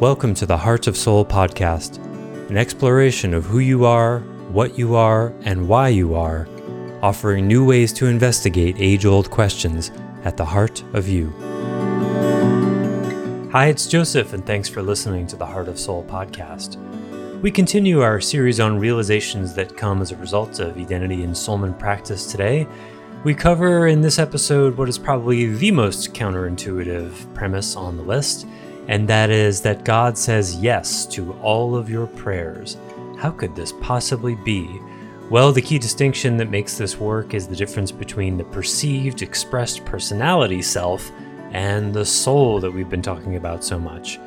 Welcome to the Heart of Soul podcast, an exploration of who you are, what you are, and why you are, offering new ways to investigate age old questions at the heart of you. Hi, it's Joseph, and thanks for listening to the Heart of Soul podcast. We continue our series on realizations that come as a result of identity and soulman practice today. We cover in this episode what is probably the most counterintuitive premise on the list, and that is that God says yes to all of your prayers. How could this possibly be? Well, the key distinction that makes this work is the difference between the perceived, expressed personality self and the soul that we've been talking about so much.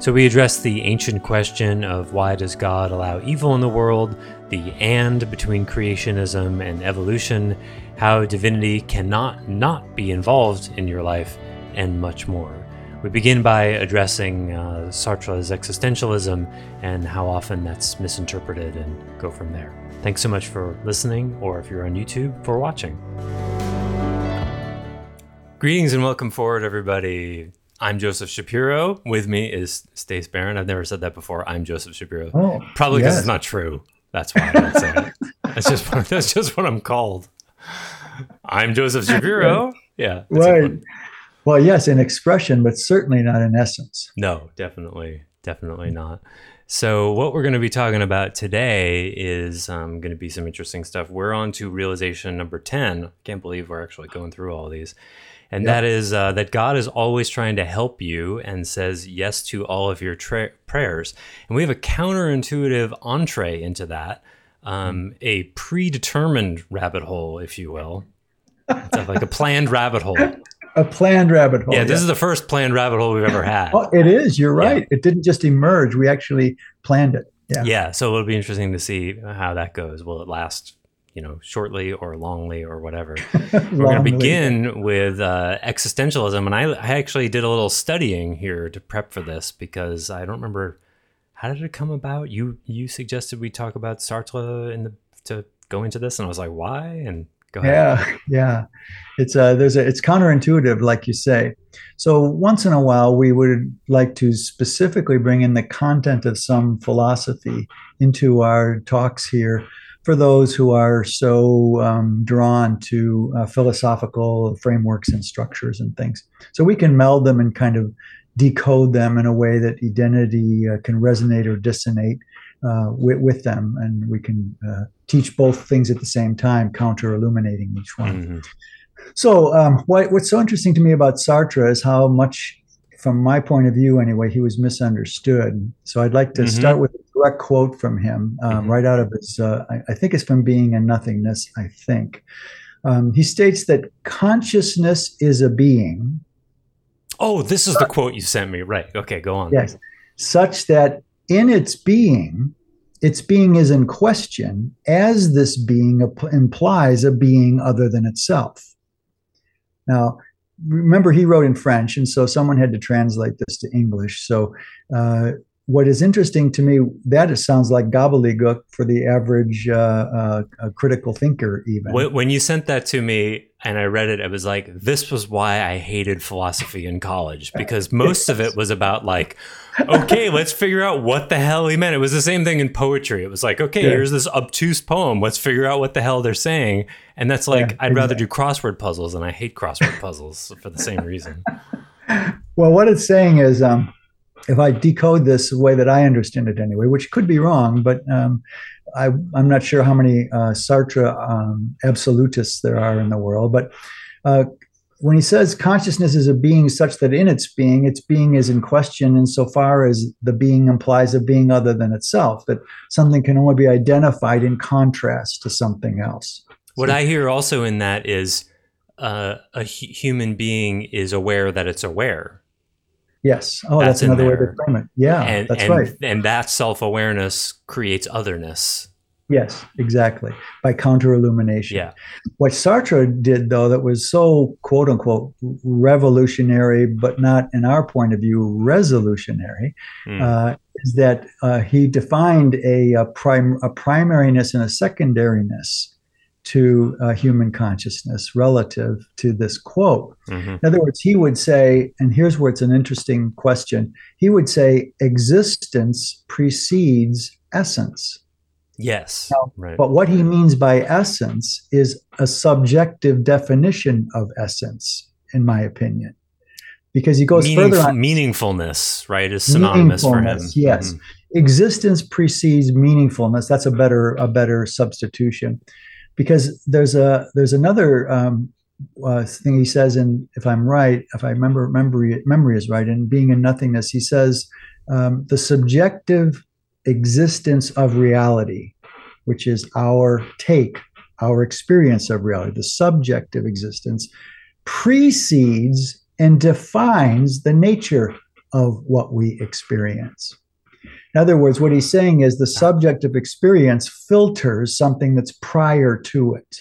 So we address the ancient question of why does God allow evil in the world, the and between creationism and evolution, how divinity cannot not be involved in your life, and much more. We begin by addressing uh, Sartre's existentialism and how often that's misinterpreted and go from there. Thanks so much for listening, or if you're on YouTube, for watching. Greetings and welcome forward, everybody. I'm Joseph Shapiro. With me is Stace Barron. I've never said that before. I'm Joseph Shapiro. Oh, Probably because yes. it's not true. That's why I don't say it. That's just what, that's just what I'm called. I'm Joseph Shapiro. Yeah. that's a Right. Well, yes, in expression, but certainly not in essence. No, definitely, definitely not. So, what we're going to be talking about today is um, going to be some interesting stuff. We're on to realization number 10. Can't believe we're actually going through all these. And Yeah. that is uh, that God is always trying to help you and says yes to all of your tra- prayers. And we have a counterintuitive entree into that, um, a predetermined rabbit hole, if you will. It's like a planned rabbit hole. A planned rabbit hole. yeah, this is the first planned rabbit hole we've ever had. Oh, it is. You're Yeah. right. It didn't just emerge. We actually planned it. Yeah. yeah so it'll be interesting to see how that goes will it last you know shortly or longly or whatever we're going to begin with uh, existentialism and I, I actually did a little studying here to prep for this because i don't remember how did it come about you you suggested we talk about sartre in the to go into this and i was like why and go ahead Yeah, yeah. It's uh there's a it's counterintuitive, like you say. So once in a while we would like to specifically bring in the content of some philosophy into our talks here for those who are so um, drawn to uh, philosophical frameworks and structures and things. So we can meld them and kind of decode them in a way that identity uh, can resonate or dissonate uh, with, with them, and we can uh, teach both things at the same time, counter illuminating each one. Mhm. So, um, what, what's so interesting to me about Sartre is how much, from my point of view anyway, he was misunderstood. So, I'd like to Mhm. start with a direct quote from him, um, Mhm. right out of his, uh, I, I think it's from Being and Nothingness, I think. Um, he states that consciousness is a being, oh this is the quote you sent me right okay go on yes, such that in its being, its being is in question as this being implies a being other than itself. Now, remember, he wrote in French, and so someone had to translate this to English. So, uh, what is interesting to me, that it sounds like gobbledygook for the average uh, uh, critical thinker, even. When you sent that to me and I read it, it was like, this was why I hated philosophy in college because most of it was about, like, okay, let's figure out what the hell he meant. It was the same thing in poetry. It was like, okay, Yeah. here's this obtuse poem. Let's figure out what the hell they're saying. And that's like, Yeah, I'd rather do crossword puzzles, and I hate crossword puzzles for the same reason. Well, what it's saying is, um, if I decode this the way that I understand it anyway, which could be wrong, but um, I, I'm not sure how many uh, Sartre um, absolutists there are in the world. But uh, when he says consciousness is a being such that in its being, its being is in question insofar as the being implies a being other than itself, that something can only be identified in contrast to something else. What I hear also in that is uh, a hu- human being is aware that it's aware. Yes. Oh, That's that's, another way to frame it. Yeah, and, that's and, right. And that self awareness creates otherness. Yes, exactly. By counter illumination. Yeah. What Sartre did, though, that was so quote unquote revolutionary, but not in our point of view resolutionary, Mm. uh, is that uh, he defined a, a, prim- a primariness and a secondariness to uh, human consciousness relative to this quote. Mhm. In other words, he would say, and here's where it's an interesting question he would say, existence precedes essence. Yes. Now, right. But what he means by essence is a subjective definition of essence, in my opinion. Because he goes Meaningf- further on. meaningfulness, right, is synonymous for him. Yes. Mhm. existence precedes meaningfulness that's a better a better substitution because there's a there's another um, uh, thing he says in if i'm right if i remember memory memory is right in being and nothingness he says um, the subjective existence of reality which is our take our experience of reality the subjective existence precedes and defines the nature of what we experience in other words, what he's saying is the subject of experience filters something that's prior to it.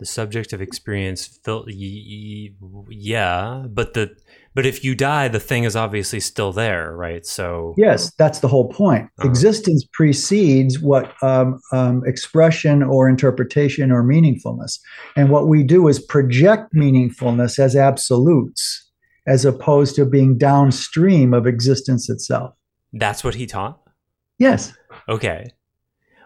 The subject of experience, fil- y- y- yeah, but the but if you die, the thing is obviously still there, right? So Yes, that's the whole point. Uh-huh. Existence precedes what um, um, expression or interpretation or meaningfulness. And what we do is project meaningfulness as absolutes as opposed to being downstream of existence itself. That's what he taught. Yes. Okay.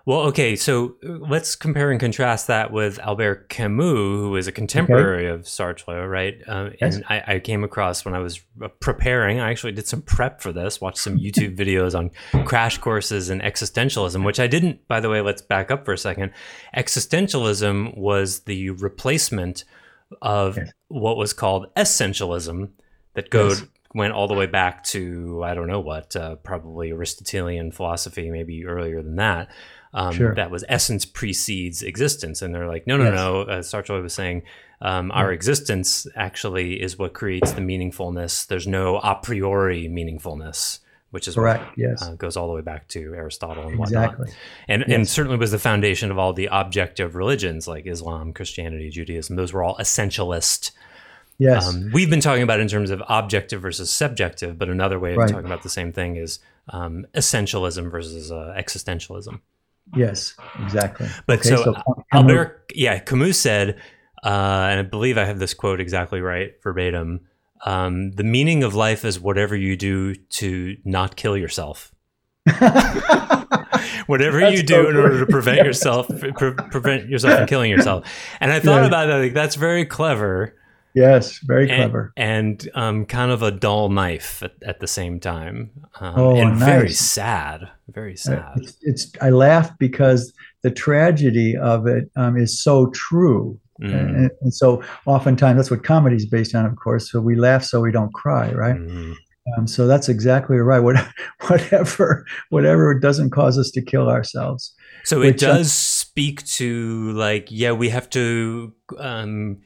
Well, okay, so uh, let's compare and contrast that with Albert Camus, who is a contemporary of Sartre, right? Uh, Yes. And I, I came across when I was uh, preparing, I actually did some prep for this, watched some YouTube videos on crash courses in existentialism, which I didn't, by the way, let's back up for a second. Existentialism was the replacement of Yes. what was called essentialism that goes. Yes. Went all the way back to I don't know what, uh, probably Aristotelian philosophy, maybe earlier than that. Um, Sure. That was essence precedes existence, and they're like, no, no, Yes. no. Uh, Sartre was saying um, our existence actually is what creates the meaningfulness. There's no a priori meaningfulness, which is Correct. what Yes. uh, goes all the way back to Aristotle and whatnot exactly. and and certainly was the foundation of all the objective religions like Islam, Christianity, Judaism. Those were all essentialist. Yes. Um, we've been talking about it in terms of objective versus subjective, but another way of Right. talking about the same thing is um, essentialism versus uh, existentialism. yes. Exactly. But Okay, so, so uh, Albert, yeah, Camus said, uh, and I believe I have this quote exactly right, verbatim. Um, the meaning of life is whatever you do to not kill yourself. whatever That's you do so in order to prevent yourself pre- prevent yourself from killing yourself and i thought Yeah. about that like that's very clever yes. Very clever. and um, kind of a dull knife at, at the same time um, Oh, and very sad very Uh, sad It's, it's I laugh because the tragedy of it um, is so true, Mm, and, and so oftentimes that's what comedy is based on, of course. So we laugh so we don't cry, right? mhm. Um, so that's exactly right. What, whatever, whatever doesn't cause us to kill ourselves. so it uh, does speak to like yeah we have to um,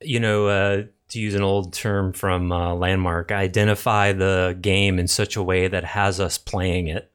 you know uh, to use an old term from uh, landmark identify the game in such a way that has us playing it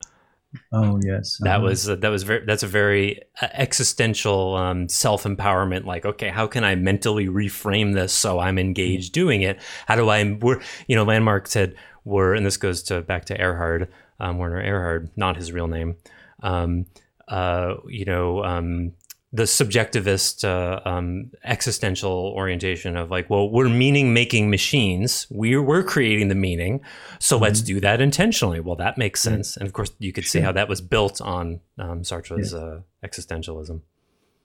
Oh yes, that uh-huh. was that was very that's a very uh, existential um, self empowerment. Like, okay, how can I mentally reframe this so I'm engaged doing it? How do I? We're you know, Landmark said we're, and this goes to back to Erhard um, Werner Erhard, not his real name. Um, uh, you know, um, the subjectivist uh, um, existential orientation of like, well, we're meaning making machines. We're we're creating the meaning, so let's do that intentionally. Well, that makes sense, and of course, you could see how that was built on um, Sartre's uh, existentialism.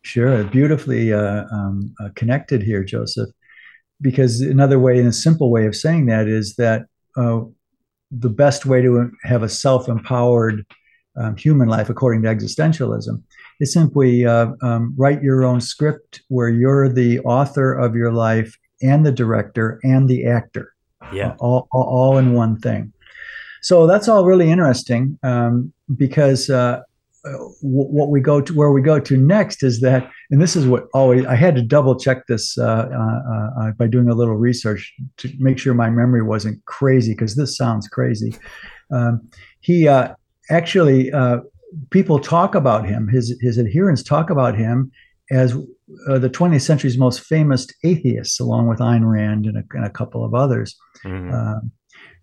Sure, beautifully uh, um, uh, connected here, Joseph. Because another way, in a simple way of saying that, is that uh, the best way to have a self-empowered um, human life, according to existentialism, is simply uh, um, write your own script where you're the author of your life and the director and the actor Yeah, all, all, all in one thing. So that's all really interesting um, because uh, uh, what we go to, where we go to next is that, and this is what always I had to double check this uh, uh, uh, by doing a little research to make sure my memory wasn't crazy because this sounds crazy. Um, he uh, actually uh, people talk about him, his his adherents talk about him as uh, the 20th century's most famous atheists, along with Ayn Rand and a, and a couple of others Mhm. um,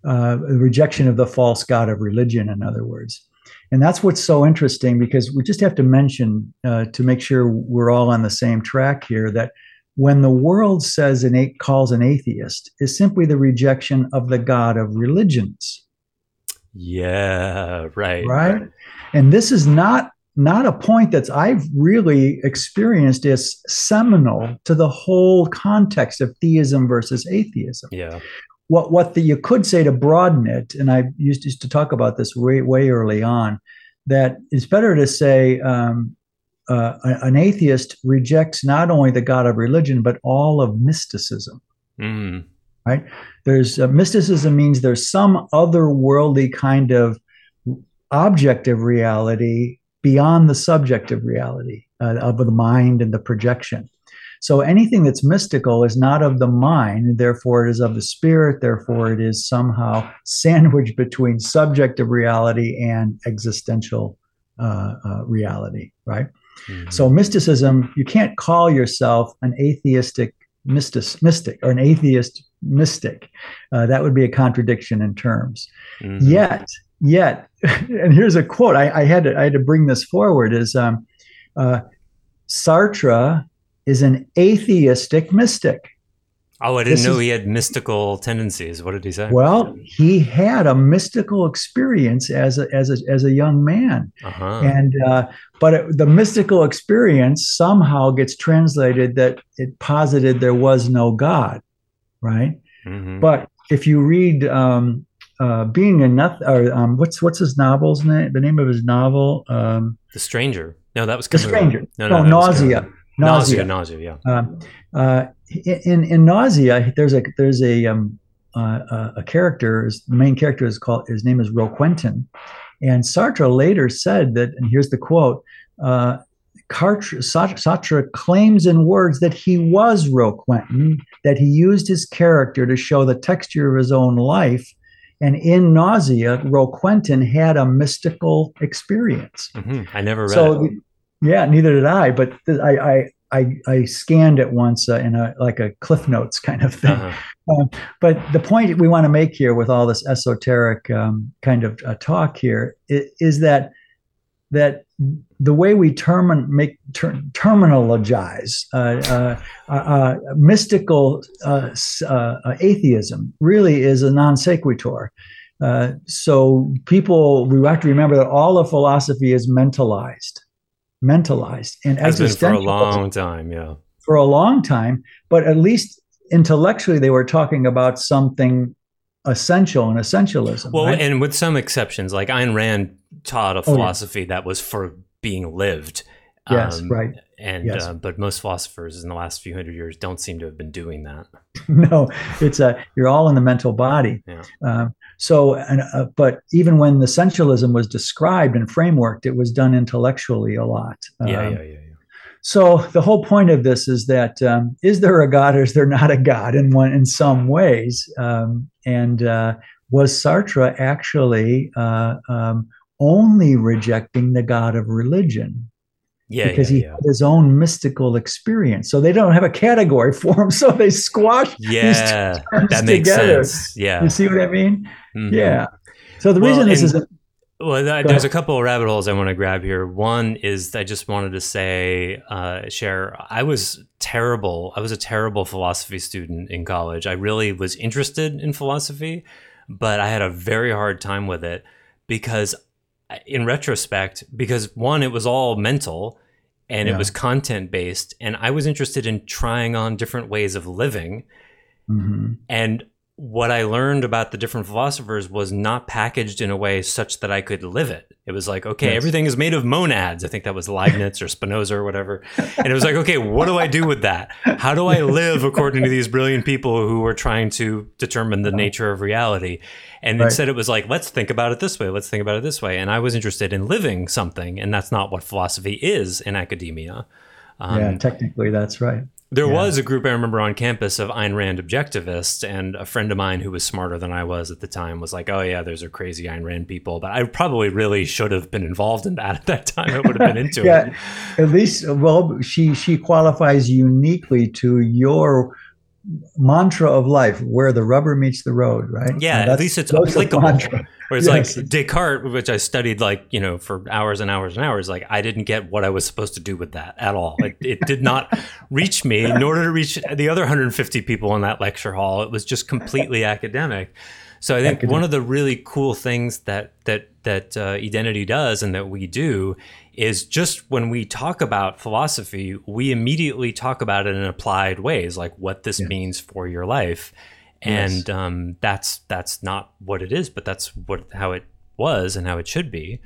uh, rejection of the false god of religion, in other words. And that's what's so interesting because we just have to mention uh, to make sure we're all on the same track here that when the world says an calls an atheist is simply the rejection of the God of religions. Yeah, right. Right. And this is not not a point that's I've really experienced as seminal to the whole context of theism versus atheism. Yeah. What what the, you could say to broaden it, and I used, used to talk about this way way early on, that it's better to say um, uh, an atheist rejects not only the God of religion but all of mysticism. Mm. Right? There's uh, mysticism means there's some otherworldly kind of objective reality beyond the subjective reality uh, of the mind and the projection. So anything that's mystical is not of the mind, therefore it is of the spirit, therefore it is somehow sandwiched between subjective reality and existential uh, uh, reality, right? Mm-hmm. So mysticism, you can't call yourself an atheistic mystic, mystic or an atheist mystic. Uh, that would be a contradiction in terms. Mm-hmm. Yet, yet, and here's a quote. I, I, had to I had to bring this forward. Is um, uh, Sartre is an atheistic mystic. Oh, I didn't this know is, he had mystical tendencies. What did he say? Well, he had a mystical experience as a as a as a young man, uh-huh. and uh, but it, the mystical experience somehow gets translated that it posited there was no God, right? Mm-hmm. But if you read um, uh, being a nothing, or um, what's what's his novel's name? The name of his novel, um, The Stranger. No, that was The Stranger. No, no, no nausea. nausea. Nausea. Yeah. Um, uh, in in nausea, there's a there's a um, uh, a character. The main character is called. His name is Roquentin, and Sartre later said that. And here's the quote. Uh, Sartre claims in words that he was Roquentin, that he used his character to show the texture of his own life. And in Nausea, Roquentin had a mystical experience. Mm-hmm. I never read so, it. Yeah, neither did I. But I, I I, I scanned it once uh, in a like a cliff notes kind of thing. Uh-huh. Um, but the point we want to make here with all this esoteric um, kind of uh, talk here is, is, that that the way we term make ter- terminologize uh, uh, uh mystical uh, atheism really is a non sequitur. so people we have to remember that all of philosophy is mentalized mentalized and has been for a long time yeah for a long time but at least intellectually they were talking about something essential and essentialism well right? and with some exceptions like Ayn Rand taught a philosophy oh, yeah. that was for being lived yes um, right and yes. Uh, but most philosophers in the last few hundred years don't seem to have been doing that no it's a you're all in the mental body yeah. Um, so, and, uh, but even when essentialism was described and frameworked, it was done intellectually a lot. Yeah, um, yeah, yeah, yeah. So the whole point of this is that um, is there a God or is there not a God in one in some ways? Um, and uh, was Sartre actually uh, um, only rejecting the God of religion? Yeah, because yeah, he yeah. had his own mystical experience. So they don't have a category for him. So they squash yeah, that makes together. sense. Yeah, you see what I mean? Mm-hmm. Yeah. So the well, reason this is a, well, there's ahead. a couple of rabbit holes I want to grab here. One is I just wanted to say, uh, share. I was terrible. I was a terrible philosophy student in college. I really was interested in philosophy, but I had a very hard time with it because, in retrospect, because one, it was all mental and yeah. it was content based, and I was interested in trying on different ways of living. Mm-hmm. And what I learned about the different philosophers was not packaged in a way such that I could live it. It was like, okay, yes. everything is made of monads. I think that was Leibniz or Spinoza or whatever. And it was like, okay, what do I do with that? How do I live according to these brilliant people who were trying to determine the nature of reality? And right. instead, it was like, let's think about it this way. Let's think about it this way. And I was interested in living something, and that's not what philosophy is in academia. Um, yeah, technically, that's right. There yeah. was a group I remember on campus of Ayn Rand objectivists, and a friend of mine who was smarter than I was at the time was like, "Oh yeah, those are crazy Ayn Rand people." But I probably really should have been involved in that at that time. I would have been into yeah, it. At least, well, she she qualifies uniquely to your mantra of life, where the rubber meets the road, right? Yeah, at least it's applicable. Mantra. Whereas yes. like Descartes, which I studied like, you know, for hours and hours and hours, like I didn't get what I was supposed to do with that at all. It, it did not reach me, nor did it reach the other 150 people in that lecture hall. It was just completely academic. So I think academic. one of the really cool things that that that uh, identity does and that we do is just when we talk about philosophy, we immediately talk about it in applied ways, like what this yeah. means for your life and yes. um, that's that's not what it is, but that's what how it was and how it should be.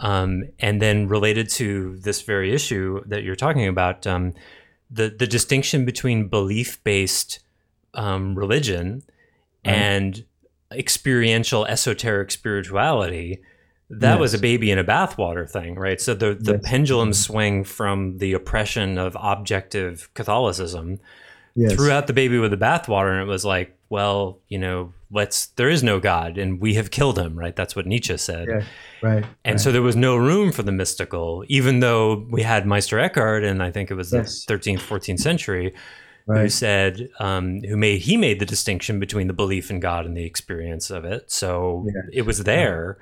Um, and then related to this very issue that you're talking about, um, the the distinction between belief based um, religion right. and experiential esoteric spirituality that yes. was a baby in a bathwater thing, right? So the the yes. pendulum mm-hmm. swing from the oppression of objective Catholicism yes. threw out the baby with the bathwater, and it was like, well, you know, let's there is no God, and we have killed him, right? That's what Nietzsche said, yeah, right? And right. so there was no room for the mystical, even though we had Meister Eckhart, and I think it was yes. the 13th, 14th century. Right. Who said um, who made he made the distinction between the belief in God and the experience of it? So it was there,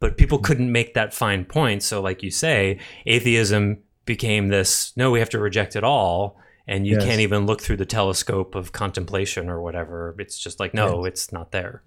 but people couldn't make that fine point. So, like you say, atheism became this no, we have to reject it all and you yes. can't even look through the telescope of contemplation or whatever. It's just like, no, yes. it's not there.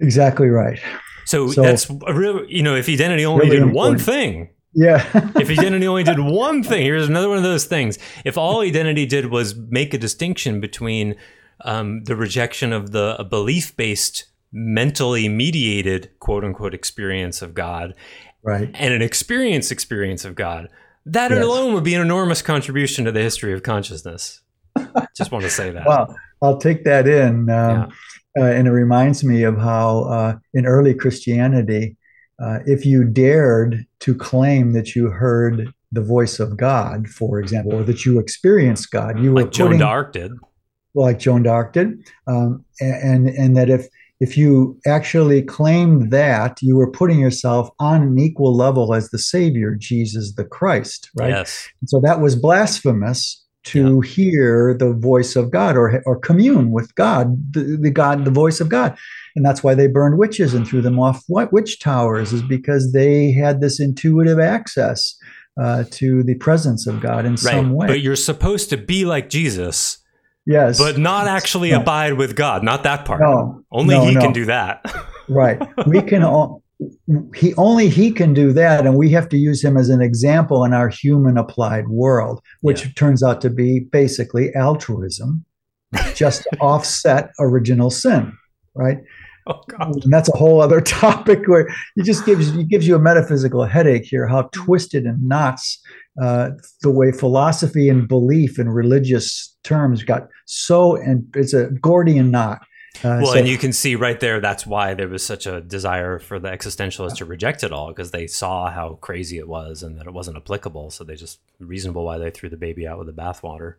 Exactly right. So, so that's a real, you know, if identity only really did important. one thing, yeah. if identity only did one thing, here's another one of those things. If all identity did was make a distinction between um, the rejection of the belief based, mentally mediated, quote unquote, experience of God, right, and an experience experience of God, that yes. alone would be an enormous contribution to the history of consciousness. Just want to say that. Well, I'll take that in. Um, yeah. uh, and it reminds me of how uh, in early Christianity, uh, if you dared to claim that you heard the voice of God, for example, or that you experienced God, you were like Joan d'Arc did. Like Joan d'Arc did, um, and and that if if you actually claimed that, you were putting yourself on an equal level as the Savior, Jesus the Christ, right? Yes. so that was blasphemous to yeah. hear the voice of God or, or commune with God, the, the God, the voice of God. And that's why they burned witches and threw them off witch towers, is because they had this intuitive access uh, to the presence of God in right. some way. But you're supposed to be like Jesus Yes. But not actually no. abide with God. Not that part. No. Only no, he no. can do that. right. We can all, he only he can do that and we have to use him as an example in our human applied world, which yeah. turns out to be basically altruism, just to offset original sin, right? Oh, God. And that's a whole other topic where it just gives it gives you a metaphysical headache here. How mm. twisted and knots uh, the way philosophy and belief and religious terms got so and it's a Gordian knot. Uh, well, so, and you can see right there that's why there was such a desire for the existentialists to reject it all because they saw how crazy it was and that it wasn't applicable. So they just reasonable why they threw the baby out with the bathwater.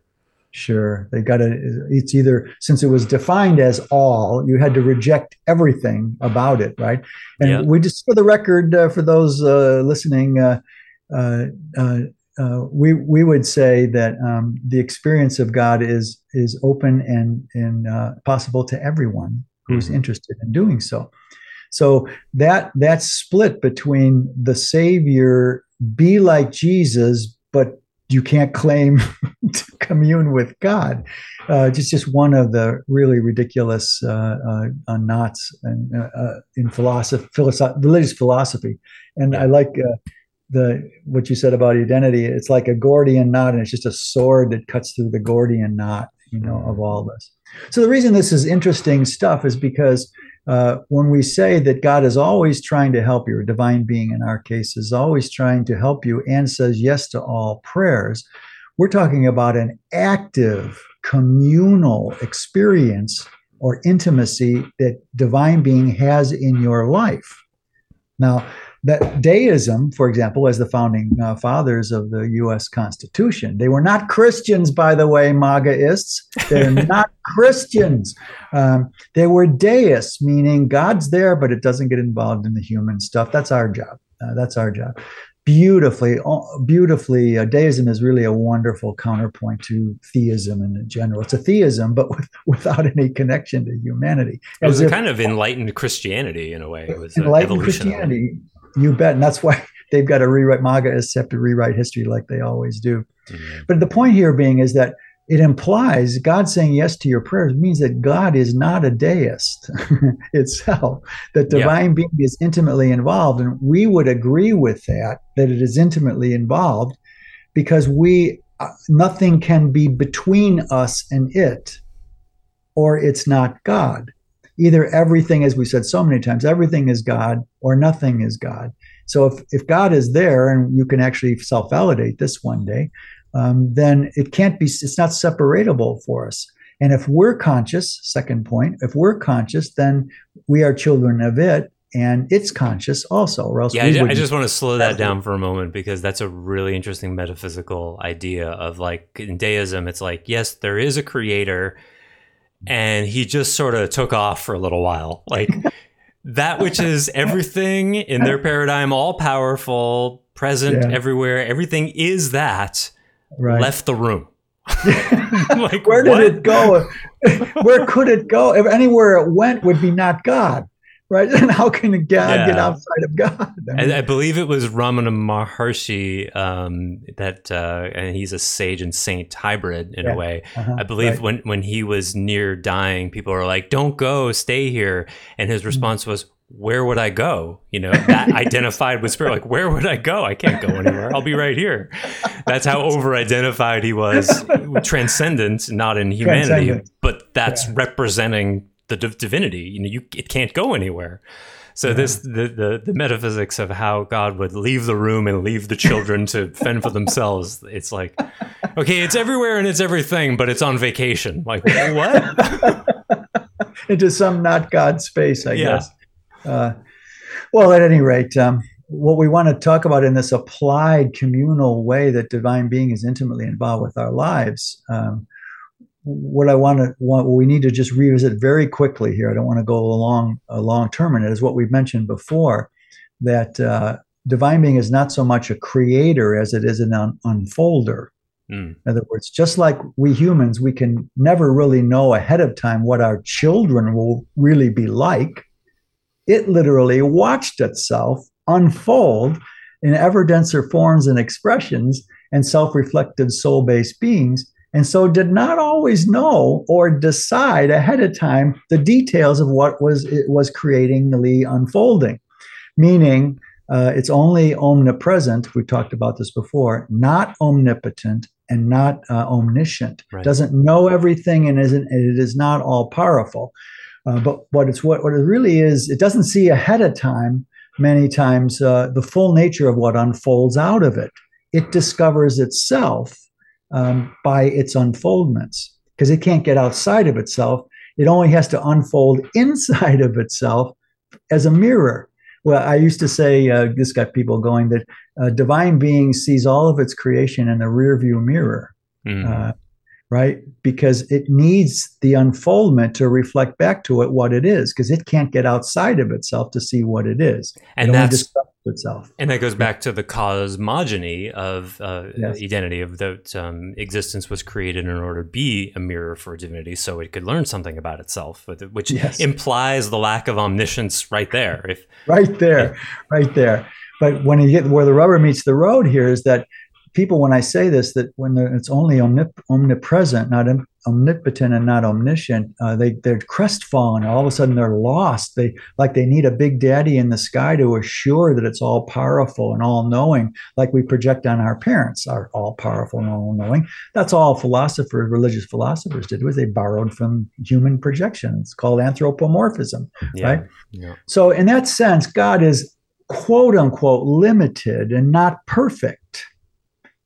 Sure, they got to. It's either since it was defined as all, you had to reject everything about it, right? And yeah. we just, for the record, uh, for those uh, listening, uh, uh, uh uh, we we would say that um, the experience of God is is open and and uh, possible to everyone who's mm-hmm. interested in doing so. So that that split between the Savior be like Jesus, but you can't claim to commune with God. Uh, just just one of the really ridiculous uh, uh, knots in, in philosophy, philosoph- religious philosophy. And I like the what you said about identity it's like a gordian knot and it's just a sword that cuts through the gordian knot you know of all this so the reason this is interesting stuff is because uh, when we say that god is always trying to help you or divine being in our case is always trying to help you and says yes to all prayers we're talking about an active communal experience or intimacy that divine being has in your life. Now that deism, for example, as the founding uh, fathers of the U.S. Constitution, they were not Christians, by the way, MAGAists. They're not Christians. Um, they were deists, meaning God's there, but it doesn't get involved in the human stuff. That's our job. Uh, that's our job. beautifully, beautifully, uh, deism is really a wonderful counterpoint to theism in general. It's a theism, but with, without any connection to humanity. It was a kind of enlightened Christianity in a way. It was enlightened Christianity, you bet. And that's why they've got to rewrite MAGAists have to rewrite history like they always do. Mm-hmm. But the point here being is that it implies God saying yes to your prayers means that God is not a deist itself, that divine yeah. being is intimately involved. And we would agree with that, that it is intimately involved because we, uh, nothing can be between us and it, or it's not God. Either everything, as we said so many times, everything is God or nothing is God. So if, if God is there, and you can actually self validate this one day, um, then it can't be, it's not separatable for us. And if we're conscious, second point, if we're conscious, then we are children of it and it's conscious also, or else yeah, I, I, just want to slow that down for a moment because that's a really interesting metaphysical idea of like in deism, it's like, yes, there is a creator and he just sort of took off for a little while. Like that which is everything in their paradigm, all powerful, present yeah. everywhere, everything is that right. left the room. like where did what? it go? where could it go? If anywhere it went would be not God, right? And how can a God yeah. get outside of God? I, mean, I, I, believe it was Ramana Maharshi um, that, uh, and he's a sage and saint hybrid in yeah. a way. Uh-huh. I believe right. when when he was near dying, people were like, "Don't go, stay here," and his mm. response was, where would I go? You know, that identified with spirit. Like, where would I go? I can't go anywhere. I'll be right here. That's how over identified he was, transcendent, not in humanity, but that's yeah. representing the div- divinity. You know, you it can't go anywhere. So yeah. this the, the the metaphysics of how God would leave the room and leave the children to fend for themselves. It's like, okay, it's everywhere and it's everything, but it's on vacation. Like what? Into some not God space, I yeah. guess. Uh, well, at any rate, um, what we want to talk about in this applied communal way that divine being is intimately involved with our lives. Um, what I want to, what we need to just revisit very quickly here. I don't want to go along a long term in it. Is what we've mentioned before that uh, divine being is not so much a creator as it is an un- unfolder. Mm. In other words, just like we humans, we can never really know ahead of time what our children will really be like it literally watched itself unfold in ever denser forms and expressions and self reflective soul based beings, and so did not always know or decide ahead of time the details of what was it was creating the unfolding. Meaning, uh, it's only omnipresent. We talked about this before, not omnipotent and not uh, omniscient. Right. Doesn't know everything and isn't. It is not all powerful. Uh, but what it's what, what it really is, it doesn't see ahead of time many times uh, the full nature of what unfolds out of it. It discovers itself um, by its unfoldments because it can't get outside of itself. It only has to unfold inside of itself as a mirror. Well, I used to say uh, this got people going that uh, divine being sees all of its creation in a rearview mirror. Mm right? Because it needs the unfoldment to reflect back to it what it is, because it can't get outside of itself to see what it is. And it that's itself. And that goes back to the cosmogony of uh, yes. identity of that um, existence was created in order to be a mirror for divinity, so it could learn something about itself, which yes. implies the lack of omniscience right there. If right there, right there. But when you get where the rubber meets the road here is that people, when I say this, that when it's only omnip- omnipresent, not omnipotent and not omniscient, uh, they they're crestfallen. All of a sudden, they're lost. They like they need a big daddy in the sky to assure that it's all powerful and all knowing, like we project on our parents are all powerful and all knowing. That's all philosophers, religious philosophers did was they borrowed from human projection. It's called anthropomorphism, yeah. right? Yeah. So in that sense, God is quote unquote limited and not perfect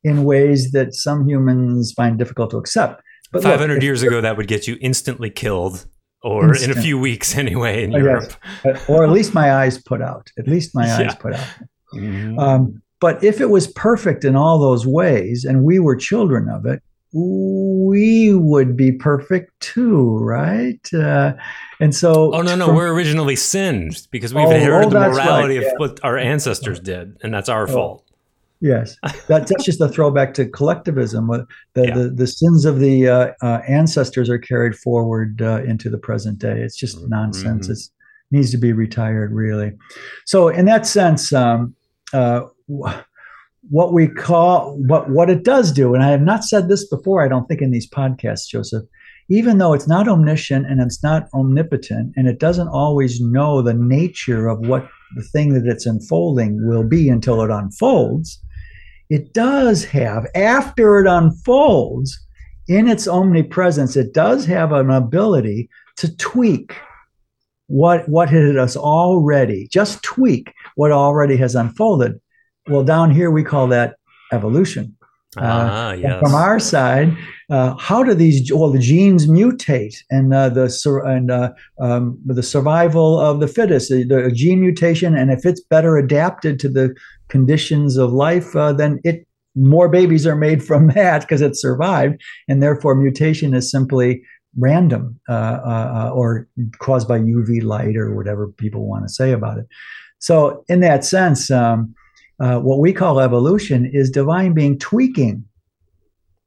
in ways that some humans find difficult to accept. But 500 look, years ago, that would get you instantly killed, or instant. in a few weeks anyway, in oh, Europe. Yes. or at least my eyes put out. At least my yeah. eyes put out. Mm-hmm. Um, but if it was perfect in all those ways and we were children of it, we would be perfect too, right? Uh, and so, oh no, no, from, we're originally sinned because we've oh, inherited oh, the morality right, yeah. of what our ancestors did, and that's our oh. fault. Yes, that, that's just a throwback to collectivism. The, Yeah. the, the sins of the uh, uh, ancestors are carried forward uh, into the present day. It's just nonsense. Mhm. It needs to be retired, really. So, in that sense, um, uh, what we call what what it does do, and I have not said this before. I don't think in these podcasts, Joseph. Even though it's not omniscient and it's not omnipotent, and it doesn't always know the nature of what the thing that it's unfolding will be until it unfolds, it does have, after it unfolds, in its omnipresence, it does have an ability to tweak what what it has already, just tweak what already has unfolded. Well, down here we call that evolution. ah, And yes. From our side, uh, how do these well the genes mutate and uh, the and uh, um, the survival of the fittest, the, the gene mutation, and if it's better adapted to the conditions of life, uh, then it more babies are made from that because it survived, and therefore mutation is simply random uh, uh, or caused by UV light or whatever people want to say about it. So, in that sense, um, uh, what we call evolution is divine being tweaking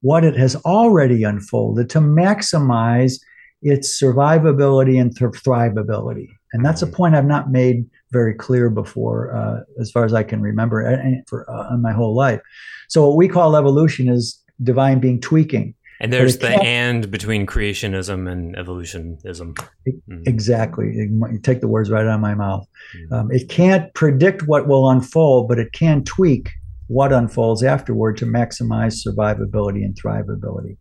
what it has already unfolded to maximize its survivability and th- thrivability. And that's a point I've not made very clear before, uh, as far as I can remember, and for uh, in my whole life. So what we call evolution is divine being tweaking. And there's the and between creationism and evolutionism. Mhm. Exactly. You take the words right out of my mouth. Mhm. Um, it can't predict what will unfold, but it can tweak what unfolds afterward to maximize survivability and thrivability.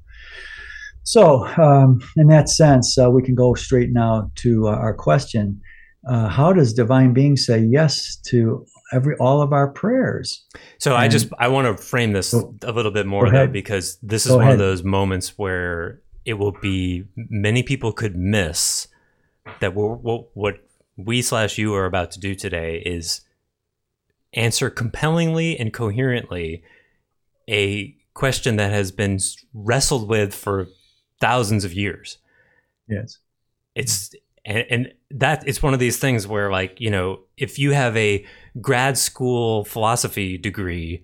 So, um, in that sense, uh, we can go straight now to uh, our question: uh, How does divine being say yes to every all of our prayers? So I just I want to frame this Go- a little bit more though because this is Go one ahead. of those moments where it will be many people could miss that we're, what what we slash you are about to do today is answer compellingly and coherently a question that has been wrestled with for thousands of years Yes. it's and, and that it's one of these things where like you know if you have a grad school philosophy degree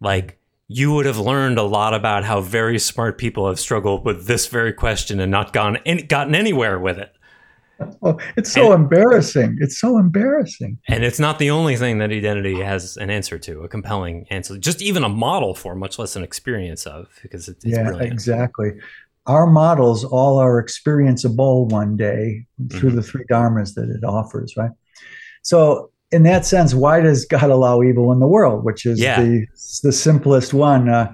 like you would have learned a lot about how very smart people have struggled with this very question and not gone any, gotten anywhere with it Oh, it's so embarrassing. It's so embarrassing. and it's not the only thing that identity has an answer to a compelling answer just even a model for much less an experience of because it, it's yeah, brilliant exactly. Our models all are experienceable one day through Mm-hmm. the three dharmas that it offers, right? So, in that sense, why does God allow evil in the world? Which is Yeah. the the simplest one. Uh,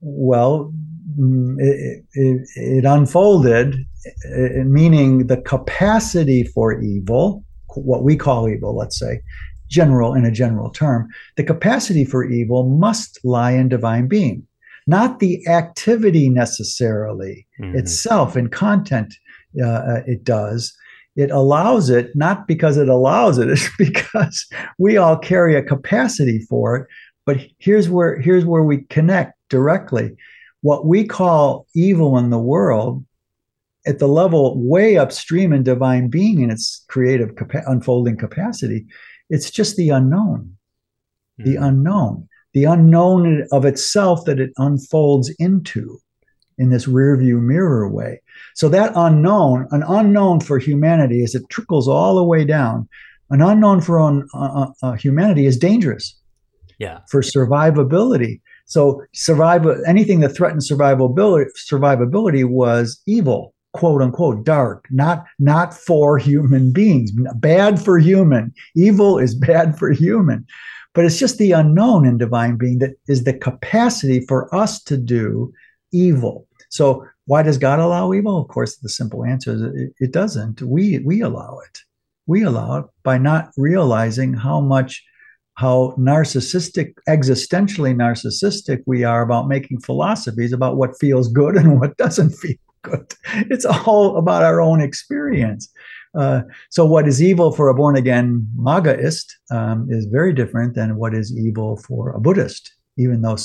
well, mm, it, it, it unfolded, uh, meaning the capacity for evil, what we call evil, let's say, general in a general term, the capacity for evil must lie in divine being not the activity necessarily Mhm. itself and content uh, uh, it does. It allows it not because it allows it it's because we all carry a capacity for it. But here's where here's where we connect directly. What we call evil in the world at the level way upstream in divine being and its creative capa- unfolding capacity it's just the unknown. The Mhm. unknown, the unknown of itself that it unfolds into in this rear view mirror way. So that unknown, an unknown for humanity as it trickles all the way down, an unknown for un, uh, uh, humanity is dangerous yeah for survivability. So survive anything that threatened survivability survivability was evil, quote unquote, dark, not not for human beings, bad for human. Evil is bad for human. But it's just the unknown in divine being that is the capacity for us to do evil. So why does God allow evil? Of course, the simple answer is it, it doesn't. We we allow it. We allow it by not realizing how much how narcissistic, existentially narcissistic we are about making philosophies about what feels good and what doesn't feel good. It's all about our own experience. Uh, so, what is evil for a born again Magaist um, is very different than what is evil for a Buddhist, even though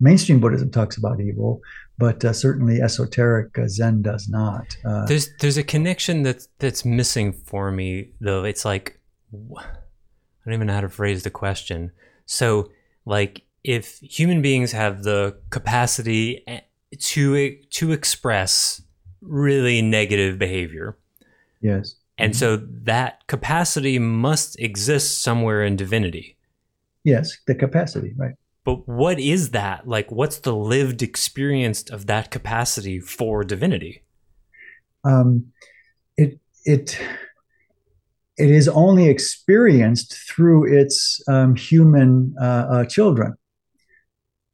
mainstream Buddhism talks about evil, but uh, certainly esoteric uh, Zen does not. Uh, There's there's a connection that's that's missing for me though. It's like I don't even know how to phrase the question. So like if human beings have the capacity eh, to to express really negative behavior, Yes. And so that capacity must exist somewhere in divinity. Yes, the capacity, right? But what is that? Like, what's the lived experience of that capacity for divinity? Um, it it it is only experienced through its um, human uh, uh, children.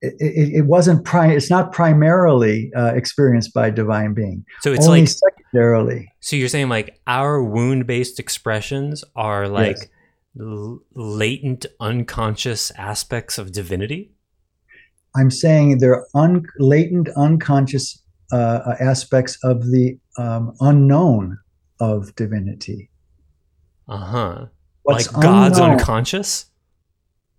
It, it, it wasn't pri- It's not primarily uh, experienced by divine being. So it's only like, secondarily. so you're saying like our wound based expressions are like Yes. l- latent unconscious aspects of divinity? I'm saying they're un- latent, unconscious uh, aspects of the um, unknown of divinity. Uh huh. What's Like God's unknown, unconscious?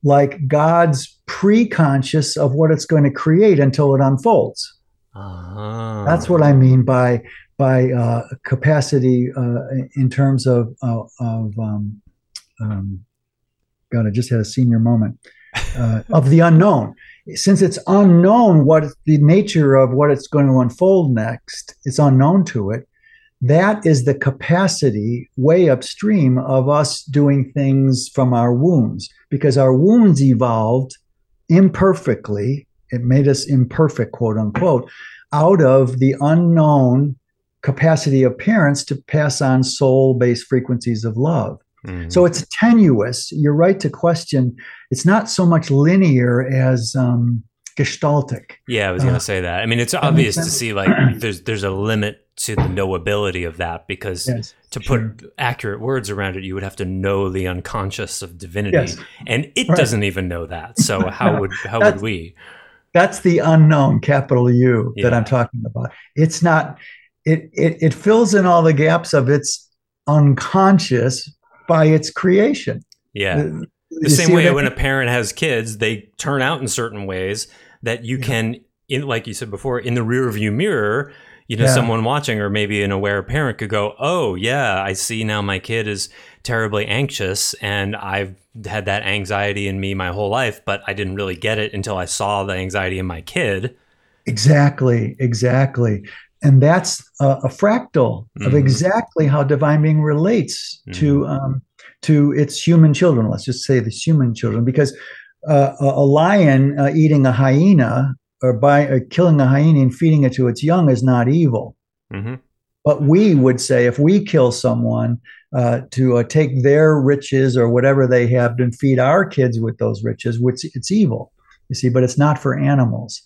Like God's pre-conscious of what it's going to create until it unfolds. Uh-huh. That's what I mean by by uh, capacity uh, in terms of uh, of um, um, God. I just had a senior moment uh, of the unknown. Since it's unknown what the nature of what it's going to unfold next, it's unknown to it. That is the capacity way upstream of us doing things from our wounds, because our wounds evolved imperfectly. It made us imperfect, quote unquote, out of the unknown capacity of parents to pass on soul based frequencies of love. Mhm. So it's tenuous. You're right to question. It's not so much linear as um, gestaltic. yeah, I was going uh, to say that. I mean, it's obvious to see like there's there's a limit to the knowability of that because Yes. to sure. put accurate words around it, you would have to know the unconscious of divinity, Yes. and it Right. doesn't even know that. So how would how would we? That's the unknown, capital U, that I'm talking about. It's not. It, it it fills in all the gaps of its unconscious by its creation. Yeah, The same way when a parent has kids, they turn out in certain ways that you Yeah. can, in like you said before, in the rear view mirror. You know, Yeah. someone watching, or maybe an aware parent, could go, "Oh, yeah, I see now. My kid is terribly anxious, and I've had that anxiety in me my whole life, but I didn't really get it until I saw the anxiety in my kid." Exactly, exactly. And that's a, a fractal of Mhm. exactly how divine being relates to um, to its human children. Let's just say the human children, because uh, a, a lion uh, eating a hyena or by uh, killing a hyena and feeding it to its young is not evil. hmm But we would say if we kill someone uh, to uh, take their riches or whatever they have and feed our kids with those riches, which it's evil, you see, but it's not for animals.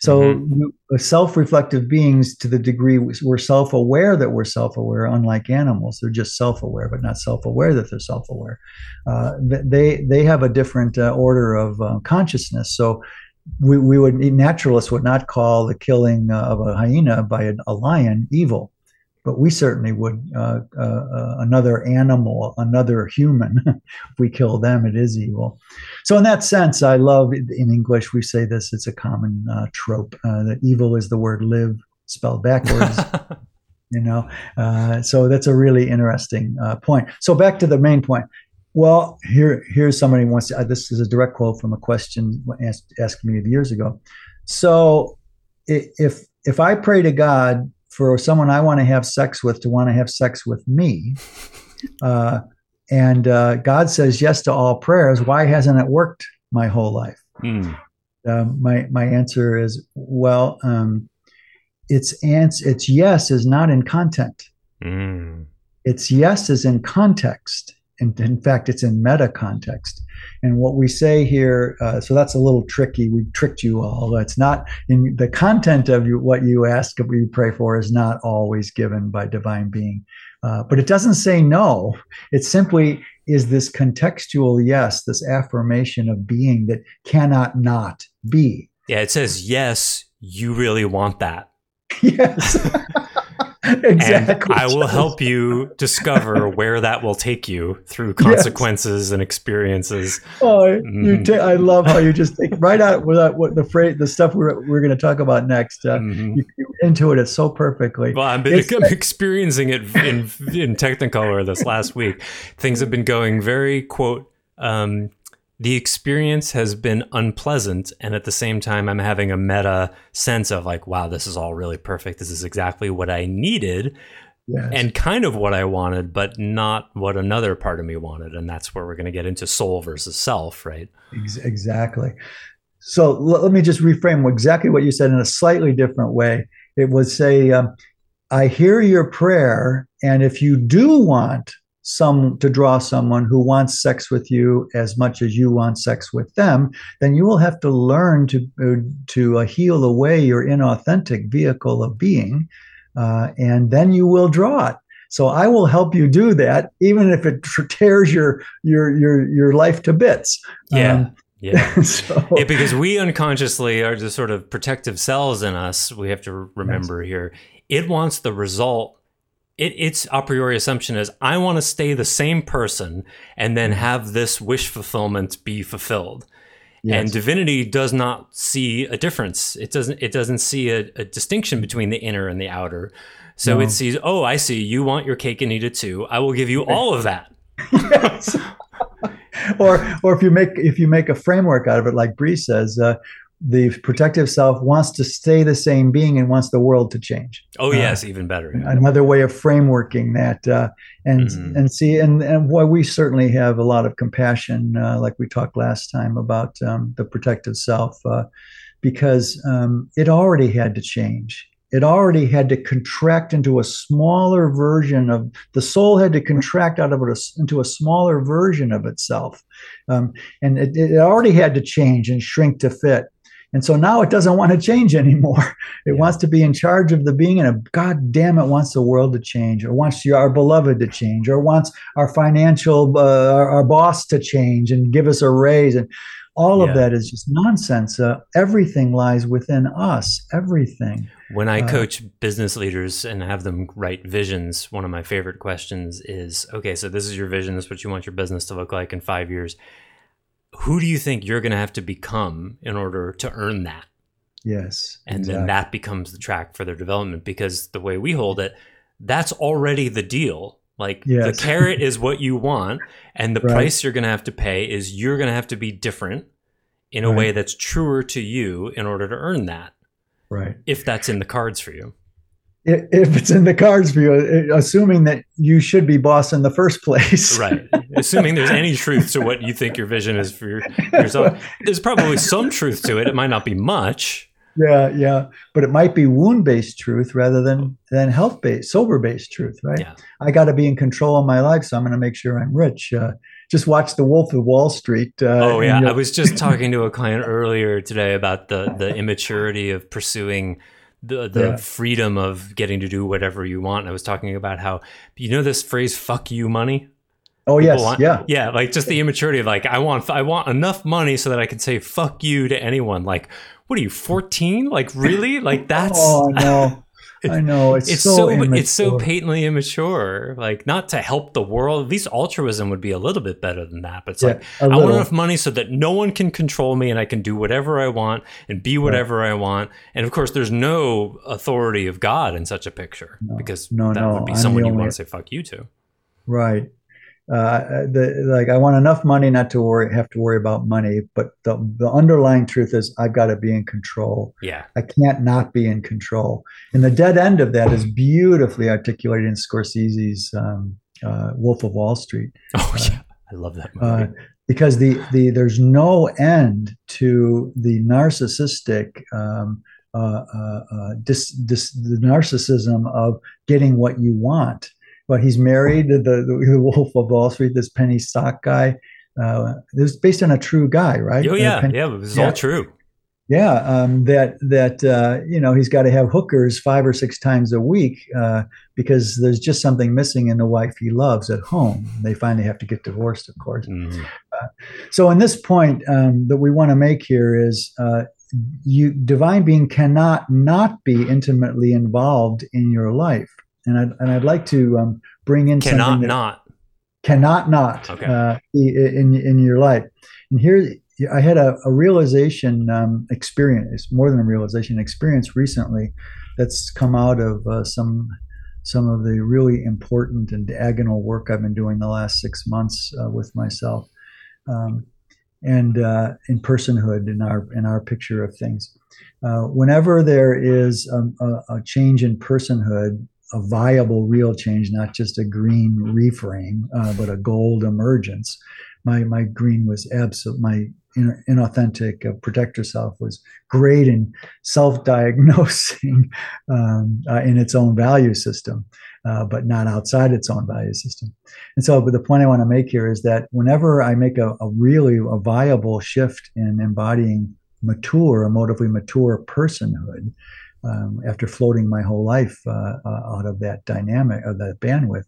So uh, self-reflective beings, to the degree we're self-aware that we're self-aware, unlike animals, they're just self-aware, but not self-aware that they're self-aware. Uh, they they have a different uh, order of uh, consciousness. So we, we would naturalists would not call the killing uh, of a hyena by a, a lion evil, but we certainly would uh, uh, uh, another animal, another human. if we kill them, it is evil. So in that sense, I love in English we say this. It's a common uh, trope uh, that evil is the word live spelled backwards. you know, uh, so that's a really interesting uh, point. So back to the main point. Well, here here's somebody wants to. Uh, this is a direct quote from a question asked, asked me years ago. So if if I pray to God for someone I want to have sex with to want to have sex with me, uh, and uh, God says yes to all prayers, why hasn't it worked my whole life? Mm. Um, my my answer is well, um, its ans- its yes is not in content. Mm. Its yes is in context. And in fact, it's in meta context. And what we say here, uh, so that's a little tricky. We tricked you all. It's not in the content of you, what you ask, what you pray for, is not always given by divine being. Uh, but it doesn't say no. It simply is this contextual yes, this affirmation of being that cannot not be. Yeah, it says yes. You really want that. Yes. exactly. And I will help you discover where that will take you through consequences and experiences. Oh, you Mhm. ta- I love how you just take right out without what the phrase, the stuff we're, we're going to talk about next. Uh, Mhm. you, you into it so perfectly. Well, It's- I'm experiencing it in in Technicolor this last week. Things have been going very quote um, the experience has been unpleasant and at the same time i'm having a meta sense of like wow this is all really perfect. This is exactly what i needed yes. and kind of what i wanted but not what another part of me wanted and that's where we're going to get into soul versus self right? Exactly. So let me just reframe exactly what you said in a slightly different way. It would say um, i hear your prayer and if you do want some to draw someone who wants sex with you as much as you want sex with them, then you will have to learn to uh, to uh, heal away your inauthentic vehicle of being, uh, and then you will draw it. So I will help you do that, even if it tears your your your your life to bits. Yeah. Um, yeah. so, yeah, because we unconsciously are the sort of protective cells in us. We have to remember yes. here. It wants the result it, its a priori assumption is I want to stay the same person and then mm-hmm. have this wish fulfillment be fulfilled. Yes. And divinity does not see a difference. It doesn't. It doesn't see a, a distinction between the inner and the outer. So no. it sees, oh, I see. You want your cake and eat it too. I will give you all of that. yes. or, or if you make if you make a framework out of it, like Bree says, uh, the protective self wants to stay the same being and wants the world to change. Oh yes, uh, even better. Another way of frameworking that, uh, and mm-hmm. and see, and and why we certainly have a lot of compassion, uh, like we talked last time about um, the protective self, uh, because um, it already had to change. It already had to contract into a smaller version of the soul had to contract out of it into a smaller version of itself, um, and it, it already had to change and shrink to fit and so now it doesn't want to change anymore. It yeah. wants to be in charge of the being, and it, God damn it wants the world to change, or wants our beloved to change, or wants our financial, uh, our, boss to change and give us a raise. And all yeah. of that is just nonsense. Uh, everything lies within us, everything. When I uh, coach business leaders and have them write visions, one of my favorite questions is okay, so this is your vision, this is what you want your business to look like in five years who do you think you're going to have to become in order to earn that? Yes. And exactly. then that becomes the track for their development because the way we hold it, that's already the deal. Like yes. the carrot is what you want, and the right. price you're going to have to pay is you're going to have to be different in a right. way that's truer to you in order to earn that. Right. If that's in the cards for you if it's in the cards for you, assuming that you should be boss in the first place. right. Assuming there's any truth to what you think your vision is for yourself. There's probably some truth to it. It might not be much. Yeah, yeah. But it might be wound based truth rather than than health based, sober based truth, right? Yeah. I got to be in control of my life, so I'm going to make sure I'm rich. Uh, just watch The Wolf of Wall Street. Uh, oh yeah, I was just talking to a client earlier today about the the immaturity of pursuing the the yeah. freedom of getting to do whatever you want. I was talking about how you know this phrase "fuck you money." Oh People yes, want, yeah, yeah. Like just the immaturity of like I want I want enough money so that I can say "fuck you" to anyone. Like, what are you fourteen? Like really? Like that's oh no. I know it's, it's so, so it's so patently immature. Like not to help the world. At least altruism would be a little bit better than that. But it's yeah, like I want enough money so that no one can control me and I can do whatever I want and be whatever right. I want. And of course, there's no authority of God in such a picture no, because no, that no, would be someone you want to say fuck you to. Right uh, the, like I want enough money not to worry have to worry about money, but the the underlying truth is I've got to be in control. Yeah, I can't not be in control. And the dead end of that is beautifully articulated in Scorsese's um, uh, Wolf of Wall Street. Oh yeah, I love that movie. Uh, because the the there's no end to the narcissistic. Um, uh, uh, uh, dis, dis, the narcissism of getting what you want but he's married to the, the Wolf of Wall Street, this penny stock guy. Uh, this is based on a true guy, right? Oh yeah, penny, yeah, it was yeah. all true. Yeah, um, that that uh, you know he's got to have hookers five or six times a week uh, because there's just something missing in the wife he loves at home. They finally have to get divorced, of course. Mm. Uh, so, in this point um, that we want to make here is uh, you divine being cannot not be intimately involved in your life and I'd, and I'd like to um, bring in cannot something not cannot not okay. uh, in in your life. And here I had a, a realization um, experience, more than a realization experience recently, that's come out of uh, some some of the really important and diagonal work I've been doing the last six months uh, with myself. Um, and uh, in personhood in our in our picture of things. Uh, whenever there is a, a, a, change in personhood, a viable, real change, not just a green reframe, uh, but a gold emergence. My my green was absolute. My inauthentic uh, protector self was great in self-diagnosing um, uh, in its own value system, uh, but not outside its own value system. And so, the point I want to make here is that whenever I make a, a really a viable shift in embodying mature, emotively mature personhood, um, after floating my whole life uh, uh, out of that dynamic, of that bandwidth,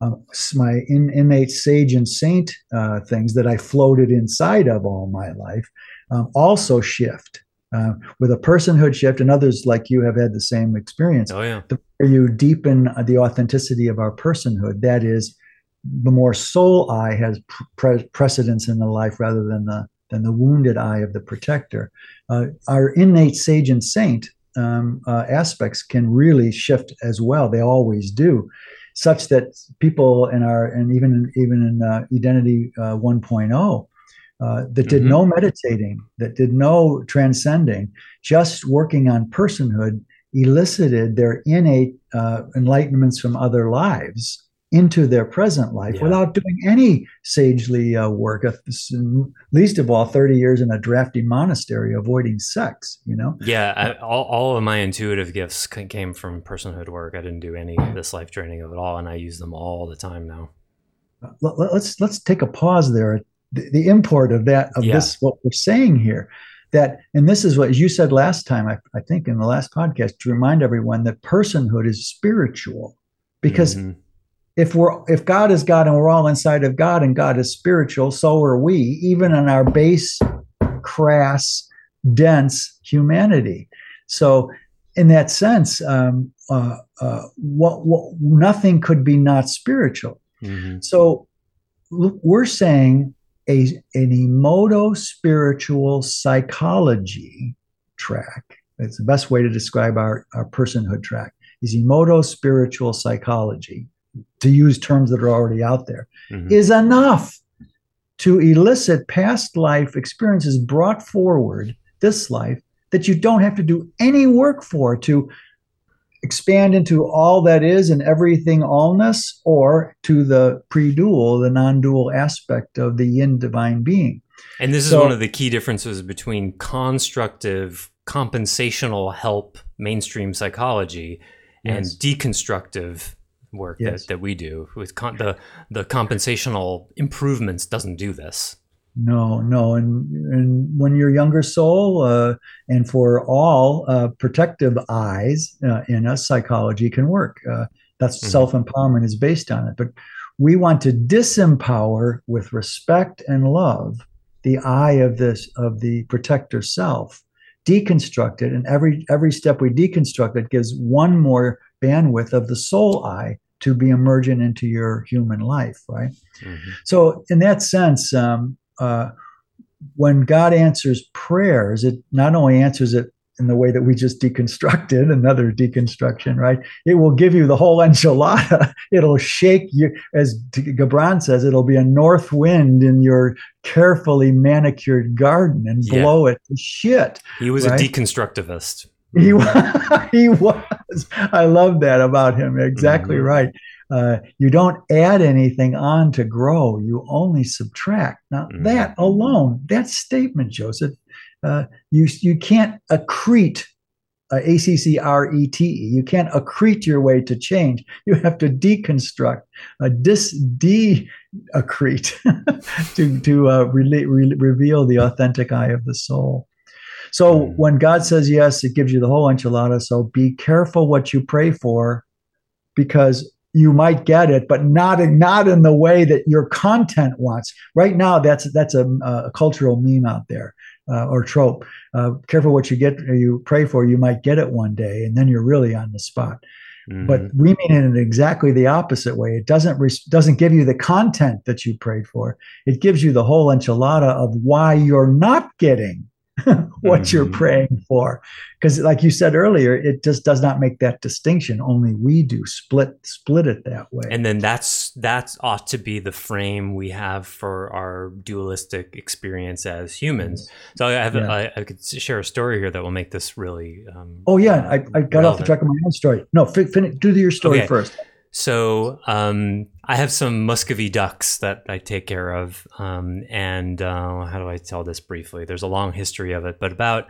um, my in, innate sage and saint uh, things that I floated inside of all my life um, also shift. Uh, with a personhood shift, and others like you have had the same experience. Oh yeah. The more you deepen the authenticity of our personhood, that is, the more soul I has pre- precedence in the life rather than the than the wounded eye of the protector. Uh, our innate sage and saint um, uh, aspects can really shift as well. They always do, such that people in our and even even in uh, Identity uh, 1.0 uh, that did mm-hmm. no meditating, that did no transcending, just working on personhood, elicited their innate uh, enlightenments from other lives into their present life yeah. without doing any sagely uh, work, least of all 30 years in a drafty monastery avoiding sex, you know? Yeah, I, all, all of my intuitive gifts came from personhood work. I didn't do any of this life training of it all, and I use them all the time now. Let's let's take a pause there. The, the import of that of yeah. this what we're saying here, that and this is what you said last time. I, I think in the last podcast to remind everyone that personhood is spiritual, because mm-hmm if we're if God is God and we're all inside of God and God is spiritual, so are we, even in our base, crass, dense humanity. So, in that sense, um, uh, uh, what, what, nothing could be not spiritual. Mm-hmm. So, we're saying a an emoto spiritual psychology track. It's the best way to describe our, our personhood track. Is emoto spiritual psychology to use terms that are already out there, mm-hmm. is enough to elicit past life experiences brought forward this life that you don't have to do any work for to expand into all that is and everything allness or to the pre-dual the non-dual aspect of the yin divine being and this so, is one of the key differences between constructive compensational help mainstream psychology and deconstructive work yes. that, that we do with con- the the compensational improvements doesn't do this no no and and when your younger soul uh, and for all uh, protective eyes uh, in us psychology can work uh, that's mm-hmm. self-empowerment is based on it but we want to disempower with respect and love the eye of this of the protector self deconstruct it and every every step we deconstruct it gives one more bandwidth of the soul eye to be emergent into your human life, right? Mm-hmm. So, in that sense, um, uh, when God answers prayers, it not only answers it in the way that we just deconstructed, another deconstruction, right? It will give you the whole enchilada. It'll shake you, as Gibran says, it'll be a north wind in your carefully manicured garden and blow yeah. it to shit. He was right? a deconstructivist. He was. he was. I love that about him. Exactly mm-hmm. right. Uh, you don't add anything on to grow. You only subtract. Now mm-hmm. that alone, that statement, Joseph, uh, you you can't accrete. Uh, A C C R E T E. You can't accrete your way to change. You have to deconstruct, uh, dis de accrete to to uh, re- re- reveal the authentic eye of the soul. So mm. when God says yes, it gives you the whole enchilada. So be careful what you pray for because you might get it, but not in, not in the way that your content wants. Right now, that's that's a, a cultural meme out there uh, or trope. Uh, careful what you get, you pray for. You might get it one day, and then you're really on the spot. Mm-hmm. But we mean it in exactly the opposite way. It doesn't re- doesn't give you the content that you prayed for. It gives you the whole enchilada of why you're not getting what mm-hmm. you're praying for because like you said earlier it just does not make that distinction only we do split split it that way and then that's that ought to be the frame we have for our dualistic experience as humans so i have yeah. I, I, could share a story here that will make this really um, oh yeah i, I got relevant. off the track of my own story no fin- fin- do your story okay. first so um, I have some Muscovy ducks that I take care of, um, and uh, how do I tell this briefly? There's a long history of it, but about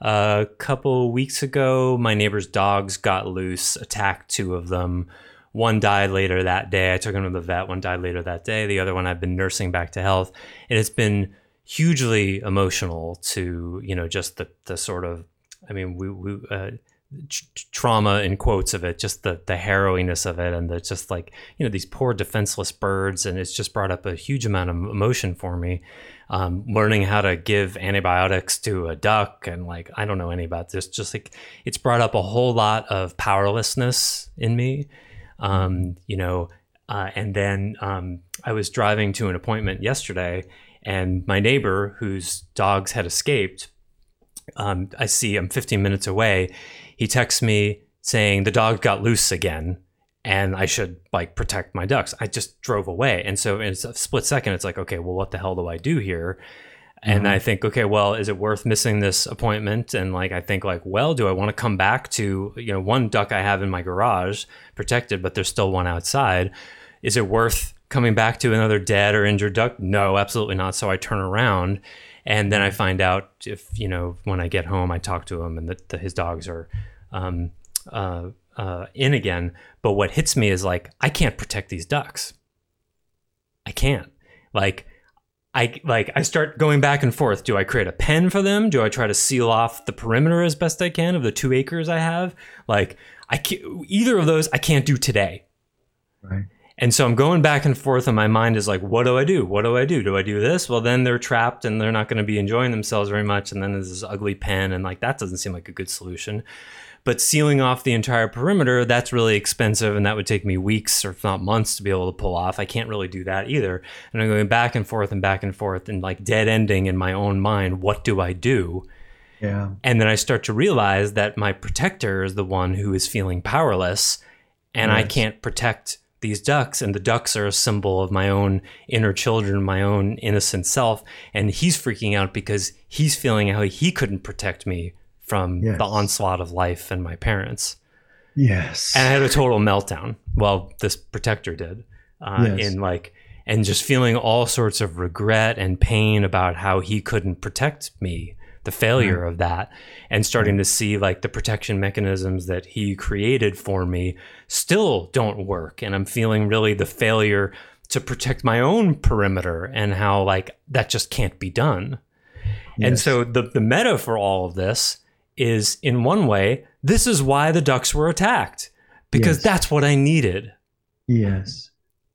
a couple weeks ago, my neighbor's dogs got loose, attacked two of them. One died later that day. I took him to the vet. One died later that day. The other one I've been nursing back to health, and it's been hugely emotional to you know just the the sort of I mean we we. Uh, trauma in quotes of it just the the harrowingness of it and the just like you know these poor defenseless birds and it's just brought up a huge amount of emotion for me. Um, learning how to give antibiotics to a duck and like i don't know any about this just like it's brought up a whole lot of powerlessness in me. Um, you know uh, and then um, i was driving to an appointment yesterday and my neighbor whose dogs had escaped um, i see i'm 15 minutes away he texts me saying the dog got loose again and I should like protect my ducks. I just drove away. And so in a split second, it's like, okay, well, what the hell do I do here? And mm-hmm. I think, okay, well, is it worth missing this appointment? And like, I think like, well, do I want to come back to, you know, one duck I have in my garage protected, but there's still one outside. Is it worth coming back to another dead or injured duck? No, absolutely not. So I turn around and then I find out if, you know, when I get home, I talk to him and that his dogs are um, uh, uh, in again. But what hits me is like I can't protect these ducks. I can't. Like I like I start going back and forth. Do I create a pen for them? Do I try to seal off the perimeter as best I can of the two acres I have? Like I can't, either of those I can't do today. Right. And so I'm going back and forth, and my mind is like, what do I do? What do I do? Do I do this? Well, then they're trapped and they're not going to be enjoying themselves very much. And then there's this ugly pen, and like that doesn't seem like a good solution. But sealing off the entire perimeter, that's really expensive and that would take me weeks or if not months to be able to pull off. I can't really do that either. And I'm going back and forth and back and forth and like dead ending in my own mind. What do I do? Yeah. And then I start to realize that my protector is the one who is feeling powerless and. I can't protect these ducks and the ducks are a symbol of my own inner children my own innocent self and he's freaking out because he's feeling how he couldn't protect me from yes. the onslaught of life and my parents. Yes. And I had a total meltdown. Well, this protector did. Uh, yes. In like, and just feeling all sorts of regret and pain about how he couldn't protect me, the failure of that, and starting to see like the protection mechanisms that he created for me still don't work. And I'm feeling really the failure to protect my own perimeter and how like that just can't be done. Yes. And so the the meta for all of this is in one way, this is why the ducks were attacked because yes. that's what I needed. Yes.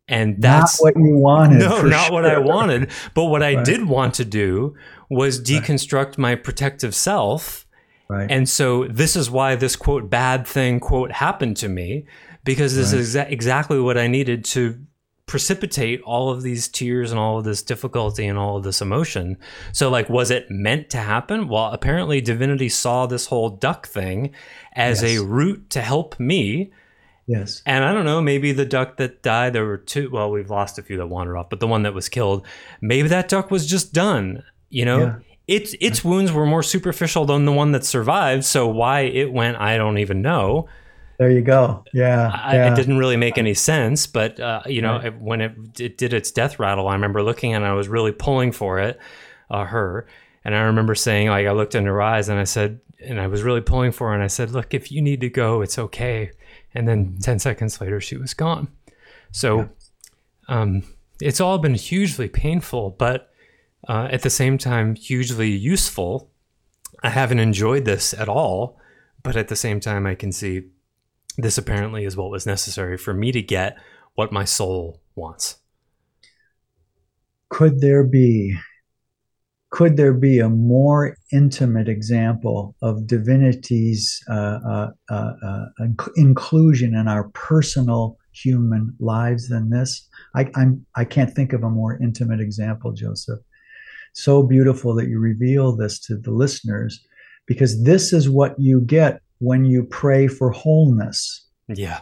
And that's not what you wanted. No, not sure. what I wanted. But what I did want to do was deconstruct right. my protective self. Right. And so this is why this quote bad thing quote happened to me because this right. is exa- exactly what I needed to precipitate all of these tears and all of this difficulty and all of this emotion. So, like, was it meant to happen? Well, apparently, divinity saw this whole duck thing as yes. a route to help me. Yes. And I don't know, maybe the duck that died, there were two, well, we've lost a few that wandered off, but the one that was killed, maybe that duck was just done, you know? Yeah. Its its wounds were more superficial than the one that survived, so why it went, I don't even know. There you go. Yeah, I, yeah. It didn't really make any sense, but uh, you know, right. when it, it, did its death rattle, I remember looking and I was really pulling for it, uh, her, and I remember saying, like, I looked in her eyes and I said, and I was really pulling for her, and I said, look, if you need to go, it's okay. And then mm-hmm. ten seconds later, she was gone. So, yeah. um, it's all been hugely painful, but uh, at the same time, hugely useful. I haven't enjoyed this at all, but at the same time, I can see this apparently is what was necessary for me to get what my soul wants. Could there be could there be a more intimate example of divinity's uh, uh, uh, uh inclusion in our personal human lives than this? I, I'm I can't think of a more intimate example, Joseph. so beautiful that you reveal this to the listeners because this is what you get when you pray for wholeness. Yeah.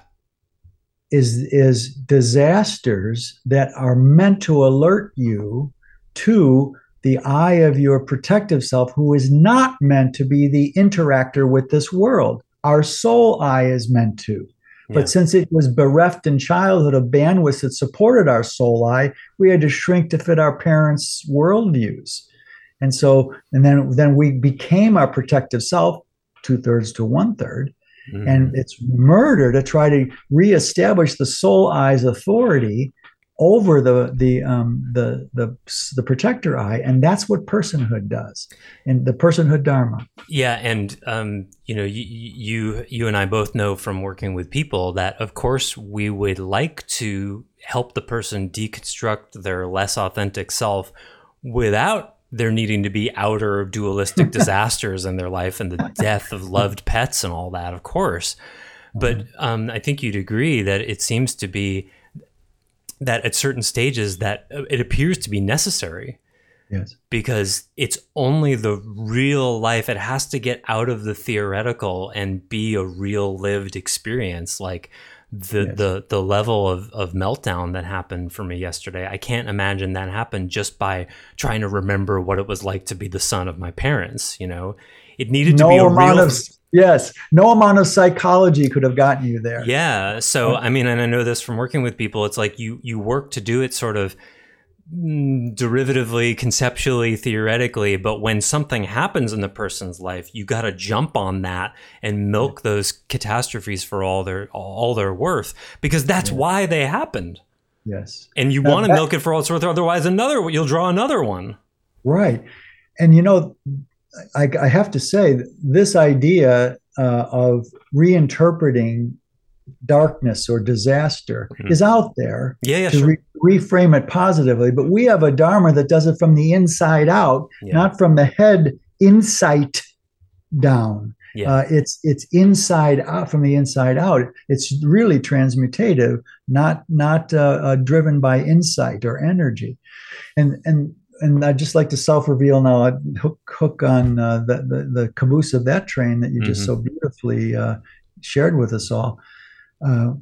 Is is disasters that are meant to alert you to the eye of your protective self who is not meant to be the interactor with this world. Our soul eye is meant to. But yeah. since it was bereft in childhood of bandwidth that supported our soul eye, we had to shrink to fit our parents' worldviews. And so, and then then we became our protective self, two thirds to one third, mm. and it's murder to try to reestablish the soul eye's authority over the the um, the the the protector eye, and that's what personhood does, and the personhood dharma. Yeah, and um, you know, you, you you and I both know from working with people that, of course, we would like to help the person deconstruct their less authentic self without there needing to be outer dualistic disasters in their life and the death of loved pets and all that, of course. But mm-hmm. um, I think you'd agree that it seems to be that at certain stages that uh, it appears to be necessary. Yes. Because it's only the real life. It has to get out of the theoretical and be a real lived experience. Like the yes. the the level of, of meltdown that happened for me yesterday. I can't imagine that happened just by trying to remember what it was like to be the son of my parents you know? It needed no to be a amount real of yes no amount of psychology could have gotten you there. Yeah so i mean and i know this from working with people it's like you you work to do it sort of derivatively, conceptually, theoretically, but when something happens in the person's life, you got to jump on that and milk those catastrophes for all their all their worth because that's yeah. why they happened. Yes, and you want to milk it for all its worth, otherwise, another you'll draw another one. Right, and you know, I, I have to say this idea uh, of reinterpreting darkness or disaster mm-hmm. is out there yeah, yeah to sure. re- reframe it positively. But we have a Dharma that does it from the inside out, yeah. not from the head insight down. Yeah. Uh, it's it's inside out from the inside out. It's really transmutative, not not uh, uh, driven by insight or energy. And and and I'd just like to self reveal now. I'd hook hook on uh, the, the, the caboose of that train that you mm-hmm. just so beautifully uh, shared with us all. Uh,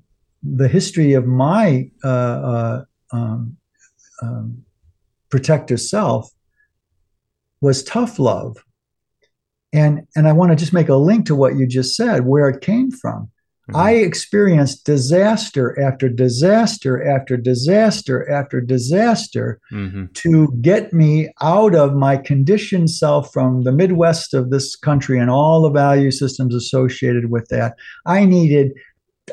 the history of my uh, uh, um, um, protector self was tough love. And, and I want to just make a link to what you just said, where it came from. Mm-hmm. I experienced disaster after disaster after disaster after disaster mm-hmm. to get me out of my conditioned self from the Midwest of this country and all the value systems associated with that. I needed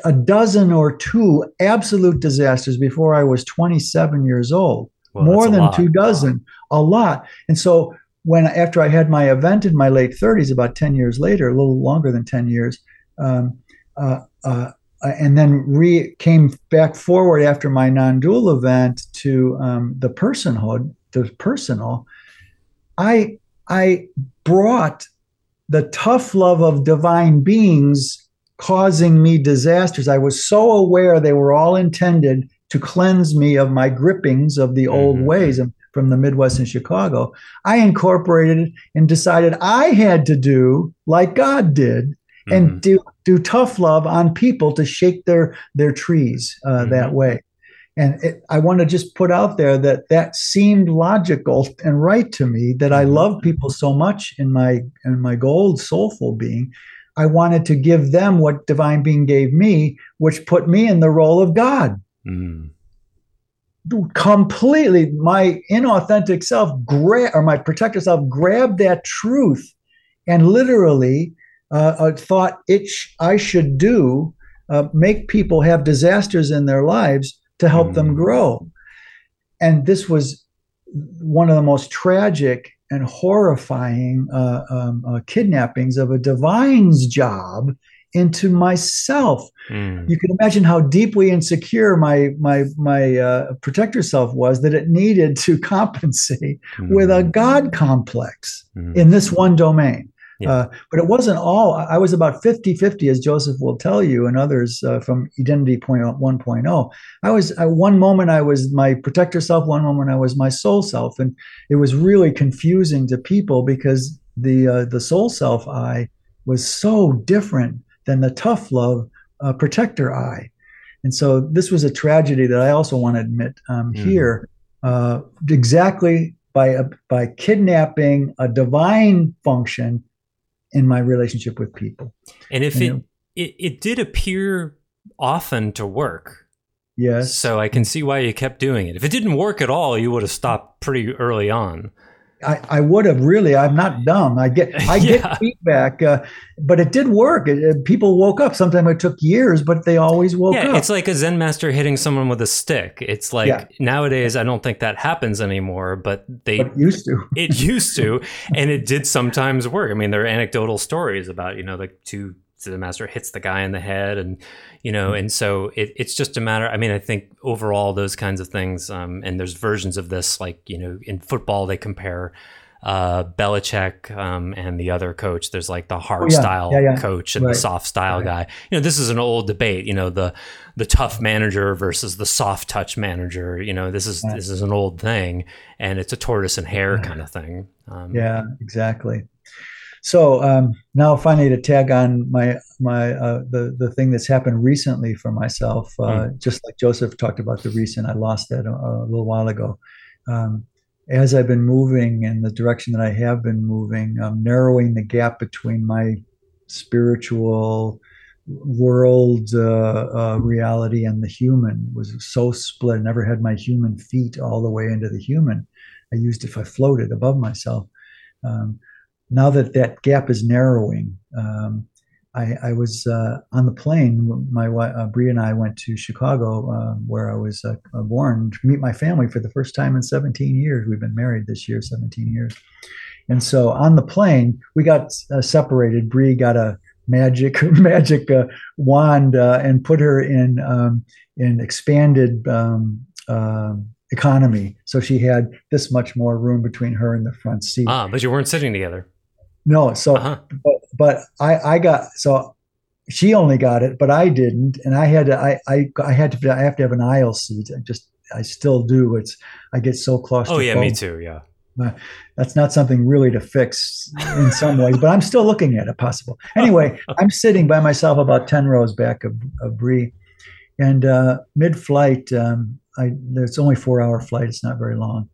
a dozen or two absolute disasters before I was 27 years old. Well, More than two dozen, a lot. And so when after I had my event in my late 30s, about 10 years later, a little longer than 10 years, um, uh, uh, and then re came back forward after my non-dual event to um, the personhood, the personal. I I brought the tough love of divine beings causing me disasters. I was so aware they were all intended to cleanse me of my grippings of the old mm-hmm. ways from the Midwest and Chicago. I incorporated and decided I had to do like God did mm-hmm. and do do tough love on people to shake their their trees uh, mm-hmm. that way. And it, I want to just put out there that that seemed logical and right to me. That I mm-hmm. love people so much in my in my gold soulful being I wanted to give them what divine being gave me, which put me in the role of God. Mm. Completely, my inauthentic self, gra- or my protector self, grabbed that truth and literally uh, uh, thought it sh- I should do uh, make people have disasters in their lives to help mm. them grow. And this was one of the most tragic and horrifying uh, um, uh, kidnappings of a divine's job into myself. Mm. You can imagine how deeply insecure my my my uh, protector self was that it needed to compensate mm. with a God complex mm. in this one domain. Yeah. Uh, but it wasn't all. I was about 50 50, as Joseph will tell you, and others uh, from Identity Point 1.0. I was, uh, one moment I was my protector self, one moment I was my soul self. And it was really confusing to people because the, uh, the soul self I was so different than the tough love uh, protector I. And so this was a tragedy that I also want to admit um, mm. here. Uh, exactly by by kidnapping a divine function in my relationship with people. And if it, it it did appear often to work. Yes. So I can see why you kept doing it. If it didn't work at all, you would have stopped pretty early on. I, I would have really. I'm not dumb. I get I yeah. get feedback, uh, but it did work. It, it, people woke up. Sometimes it took years, but they always woke yeah, up. It's like a Zen master hitting someone with a stick. It's like yeah. nowadays I don't think that happens anymore, but they but used to. it used to, and it did sometimes work. I mean, there are anecdotal stories about you know the two the master hits the guy in the head and you know and so it, it's just a matter i mean i think overall those kinds of things um, and there's versions of this like you know in football they compare uh, Belichick um, and the other coach. There's like the hard oh, yeah. style yeah, yeah. coach and right. the soft style right. guy. You know, this is an old debate. You know, the the tough manager versus the soft touch manager. You know, this is this is an old thing, and it's a tortoise and hare kind of thing. Um, yeah, exactly. So um, now, finally, to tag on my my uh, the the thing that's happened recently for myself, uh, mm. just like Joseph talked about the recent, I lost that a, a little while ago. Um, as I've been moving in the direction that I have been moving, um, narrowing the gap between my spiritual world uh, uh, reality and the human was so split. I never had my human feet all the way into the human. I used if I floated above myself. Um, now that that gap is narrowing, um, I, I, was uh, on the plane. My wife, uh, Brie and I went to Chicago, uh, where I was uh, uh, born, to meet my family for the first time in 17 years. We've been married this year, 17 years. And so on the plane, we got uh, separated. Brie got a magic magic wand and put her in um, in expanded um, economy. So she had this much more room between her and the front seat. Ah, but you weren't sitting together. No, so uh-huh. but, but I I got so she only got it, but I didn't, and I had to I I, I had to I have to have an aisle seat. I just I still do. It's I get so claustrophobic. Oh yeah, me too. Yeah. Uh, that's not something really to fix in some ways, but I'm still looking at it possible. Anyway, I'm sitting by myself about 10 rows back of, of Brie. And uh, mid flight, um, I, it's only four hour flight, it's not very long.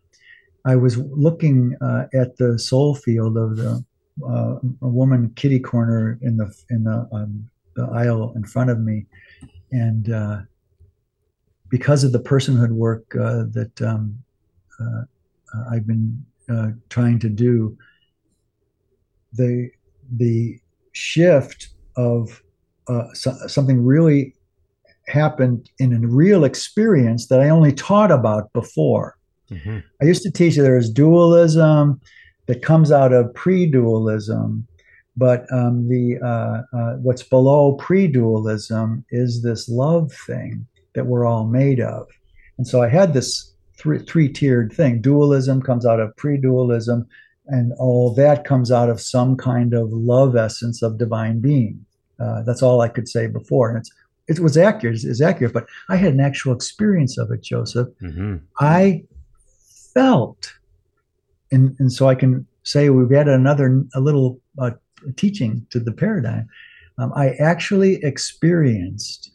I was looking uh, at the soul field of the uh, a woman kitty corner in the in the, um, the aisle in front of me, and uh, because of the personhood work uh, that um, uh, I've been uh, trying to do, the the shift of uh, so, something really happened in a real experience that I only taught about before. Mm-hmm. I used to teach that there's dualism, that comes out of pre-dualism but um, the uh, uh, what's below pre-dualism is this love thing that we're all made of. And so i had this three, three-tiered thing. Dualism comes out of pre-dualism and all that comes out of some kind of love essence of divine being. Uh, that's all i could say before. And it's it was accurate is accurate but i had an actual experience of it joseph. Mm-hmm. i felt and and so I can say we've added another a little uh, teaching to the paradigm. Um, I actually experienced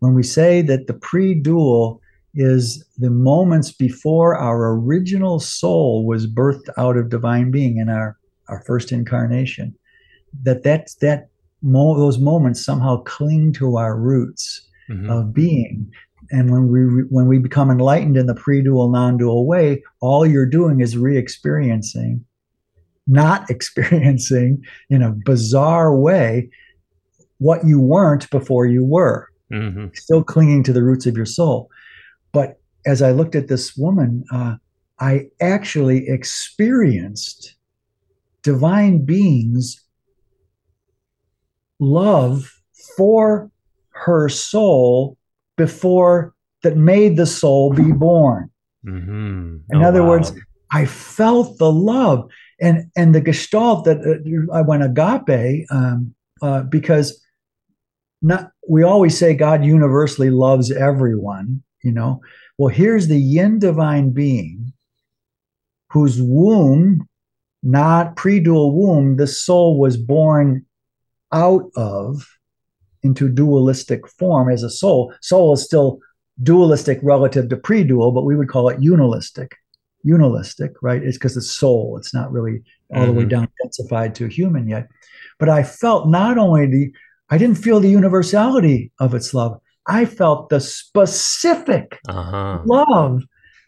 when we say that the pre-dual is the moments before our original soul was birthed out of divine being in our our first incarnation. That that that mo- those moments somehow cling to our roots mm-hmm. of being and when we when we become enlightened in the pre-dual non-dual way all you're doing is re-experiencing not experiencing in a bizarre way what you weren't before you were mm-hmm. still clinging to the roots of your soul but as i looked at this woman uh, i actually experienced divine beings love for her soul before that made the soul be born. Mm-hmm. In oh, other wow. words, I felt the love. and and the gestalt that uh, I went agape um, uh, because not we always say God universally loves everyone, you know. Well, here's the yin divine being whose womb, not pre-dual womb, the soul was born out of into dualistic form as a soul. Soul is still dualistic relative to pre-dual, but we would call it unilistic. Unilistic, right? It's because it's soul. It's not really all mm-hmm. the way mm-hmm. down densified to human yet. But I felt not only the I didn't feel the universality of its love. I felt the specific uh-huh. love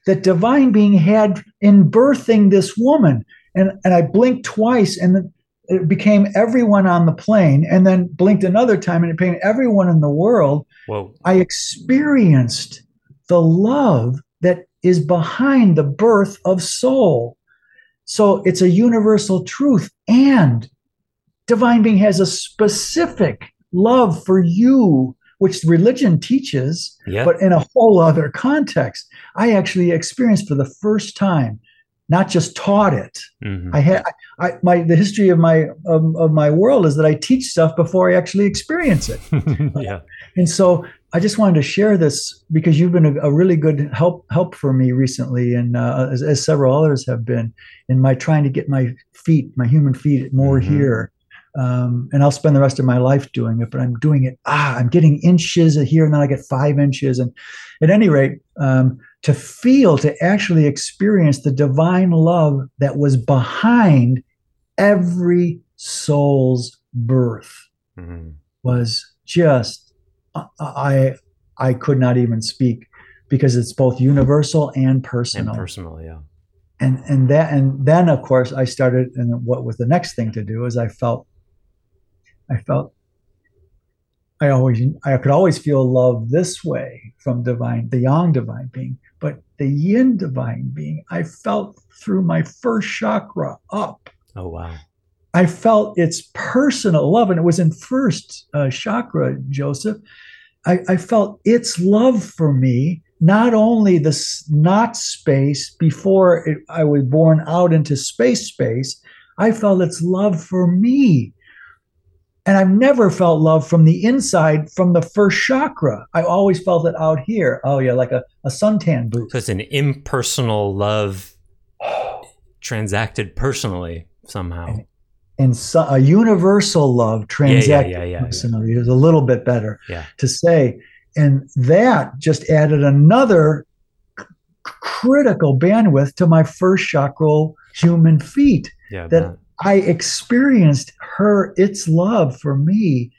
that divine being had in birthing this woman. And, and I blinked twice and it became everyone on the plane, and then blinked another time and it became everyone in the world. Whoa. I experienced the love that is behind the birth of soul. So it's a universal truth. And divine being has a specific love for you, which religion teaches, yeah. but in a whole other context. I actually experienced for the first time not just taught it. Mm-hmm. I had I, my the history of my of, of, my world is that I teach stuff before I actually experience it. yeah. And so I just wanted to share this because you've been a, a really good help help for me recently, and uh, as, as, several others have been in my trying to get my feet, my human feet, more mm-hmm. here. Um, and I'll spend the rest of my life doing it, but I'm doing it. Ah, I'm getting inches here, and then I get five inches. And at any rate, um, to feel, to actually experience the divine love that was behind every soul's birth mm-hmm. was just I I could not even speak because it's both universal and personal. And personal, yeah. And and that and then of course I started and what was the next thing to do is I felt I felt I always I could always feel love this way from divine the yang divine being but the yin divine being, I felt through my first chakra up. Oh, wow. I felt its personal love, and it was in first uh, chakra, Joseph. I, I, felt its love for me, not only the not space before it, I was born out into space space, I felt its love for me and I've never felt love from the inside from the first chakra. I always felt it out here. Oh, yeah, like a, a suntan booth. So it's an impersonal love transacted personally somehow. And, and so, a universal love transacted yeah, yeah, yeah, personally is a little bit better to say. And that just added another c- critical bandwidth to my first chakra human feet. Yeah, that. I experienced her, its love for me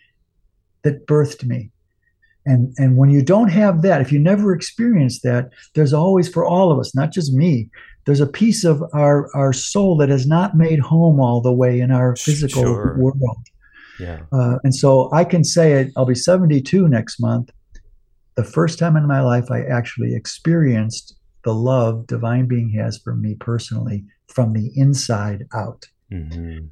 that birthed me. And, and when you don't have that, if you never experience that, there's always for all of us, not just me, there's a piece of our, our soul that has not made home all the way in our physical sure. world. Yeah. Uh, and so I can say it, I'll be 72 next month. The first time in my life I actually experienced the love divine being has for me personally from the inside out. Mm-hmm.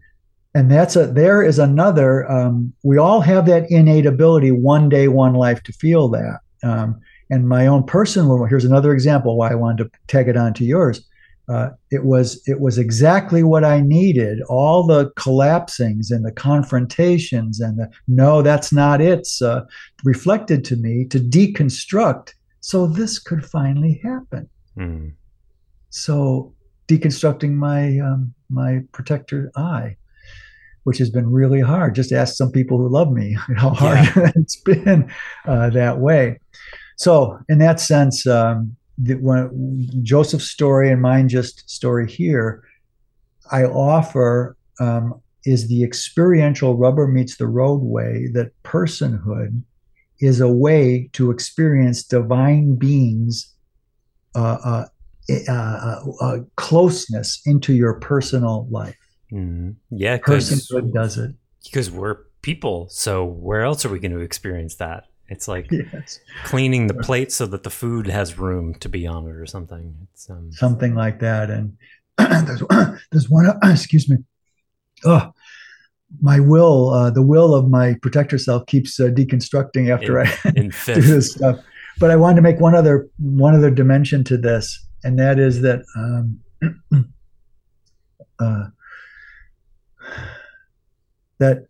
And that's a there is another. Um, we all have that innate ability, one day, one life, to feel that. Um, and my own personal here's another example why I wanted to tag it on to yours. Uh, it was it was exactly what I needed. All the collapsings and the confrontations and the no, that's not it. Uh, reflected to me to deconstruct, so this could finally happen. Mm. So deconstructing my um, my protector eye, which has been really hard. Just ask some people who love me how hard yeah. it's been uh, that way. So, in that sense, um, the, when, Joseph's story and mine just story here, I offer um, is the experiential rubber meets the roadway that personhood is a way to experience divine beings uh, uh, uh, uh, uh, closeness into your personal life. Mm-hmm. Yeah, personhood does it because we're people. So where else are we going to experience that? It's like yes. cleaning the plate so that the food has room to be on it, or something. It's um, something like that. And there's there's one. excuse me. Oh, my will, uh, the will of my protector self keeps uh, deconstructing after in, I in do this stuff. But I wanted to make one other one other dimension to this and that is that um, uh, that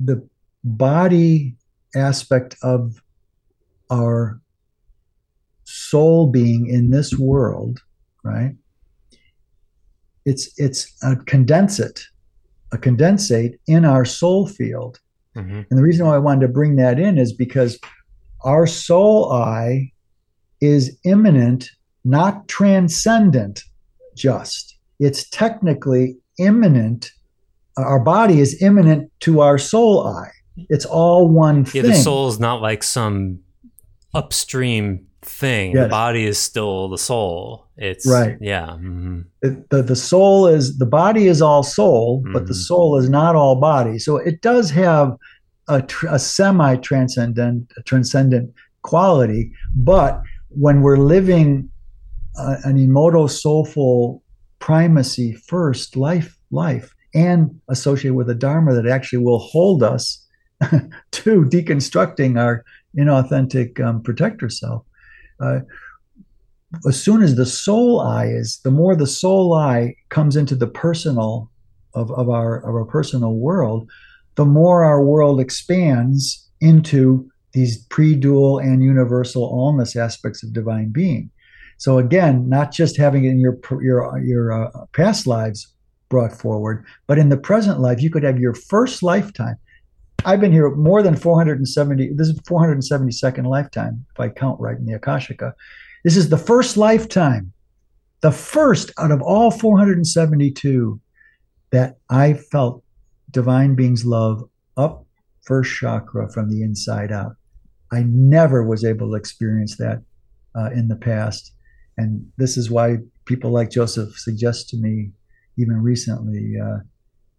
the body aspect of our soul being in this world, right? It's it's a condensate, a condensate in our soul field. Mm-hmm. And the reason why I wanted to bring that in is because our soul eye is immanent, not transcendent, just. It's technically immanent. Our body is immanent to our soul eye. It's all one thing. Yeah, the soul is not like some upstream thing. Yes. The body is still the soul. It's right. Yeah. Mm-hmm. It, the the soul is the body is all soul, mm-hmm. but the mm-hmm. soul is not all body. So it does have a, a semi transcendent transcendent quality. But when we're living uh, an emoto soulful primacy first life life and associated with a dharma that actually will hold us to deconstructing our inauthentic um, protector self uh, as soon as the soul eye is, the more the soul eye comes into the personal of, of our of our personal world, the more our world expands into these pre-dual and universal allness aspects of divine being. So again, not just having it in your your your uh, past lives brought forward, but in the present life, you could have your first lifetime. I've been here more than 470. This is 472nd lifetime, if I count right in the Akashika. This is the first lifetime, the first out of all 472 that I felt divine being's love up first chakra from the inside out. I never was able to experience that uh, in the past. And this is why people like Joseph suggest to me, even recently, uh,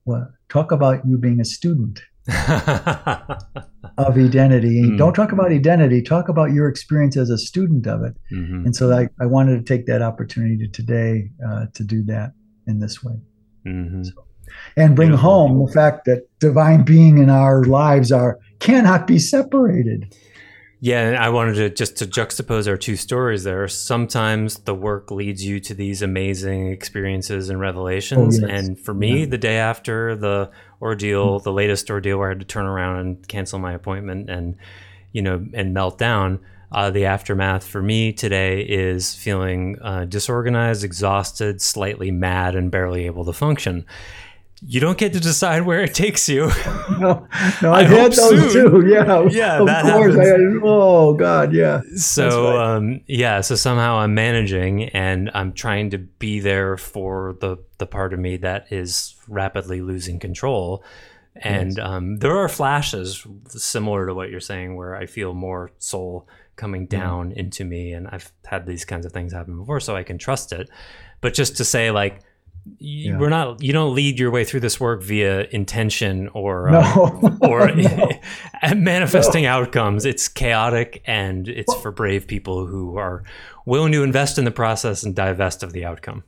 well, talk about you being a student of identity. Mm. Don't talk about identity. Talk about your experience as a student of it. Mm-hmm. And so I, I wanted to take that opportunity today uh, to do that in this way. Mm-hmm. So, and bring Beautiful. home the fact that divine being in our lives are cannot be separated. Yeah, and I wanted to just to juxtapose our two stories there. Sometimes the work leads you to these amazing experiences and revelations. Oh, yes. And for me, yeah. the day after the ordeal, mm-hmm. the latest ordeal where I had to turn around and cancel my appointment and, you know, and melt down, uh, the aftermath for me today is feeling uh, disorganized, exhausted, slightly mad, and barely able to function you don't get to decide where it takes you. no, no, I, I had those soon. too. Yeah, yeah, of course. I oh God, yeah. So, right. um, yeah, so somehow I'm managing, and I'm trying to be there for the the part of me that is rapidly losing control. And um, there are flashes similar to what you're saying, where I feel more soul coming down mm. into me, and I've had these kinds of things happen before, so I can trust it. But just to say, like you, yeah. we're not you don't lead your way through this work via intention or no. uh, or no. manifesting no. outcomes it's chaotic and it's for brave people who are willing to invest in the process and divest of the outcome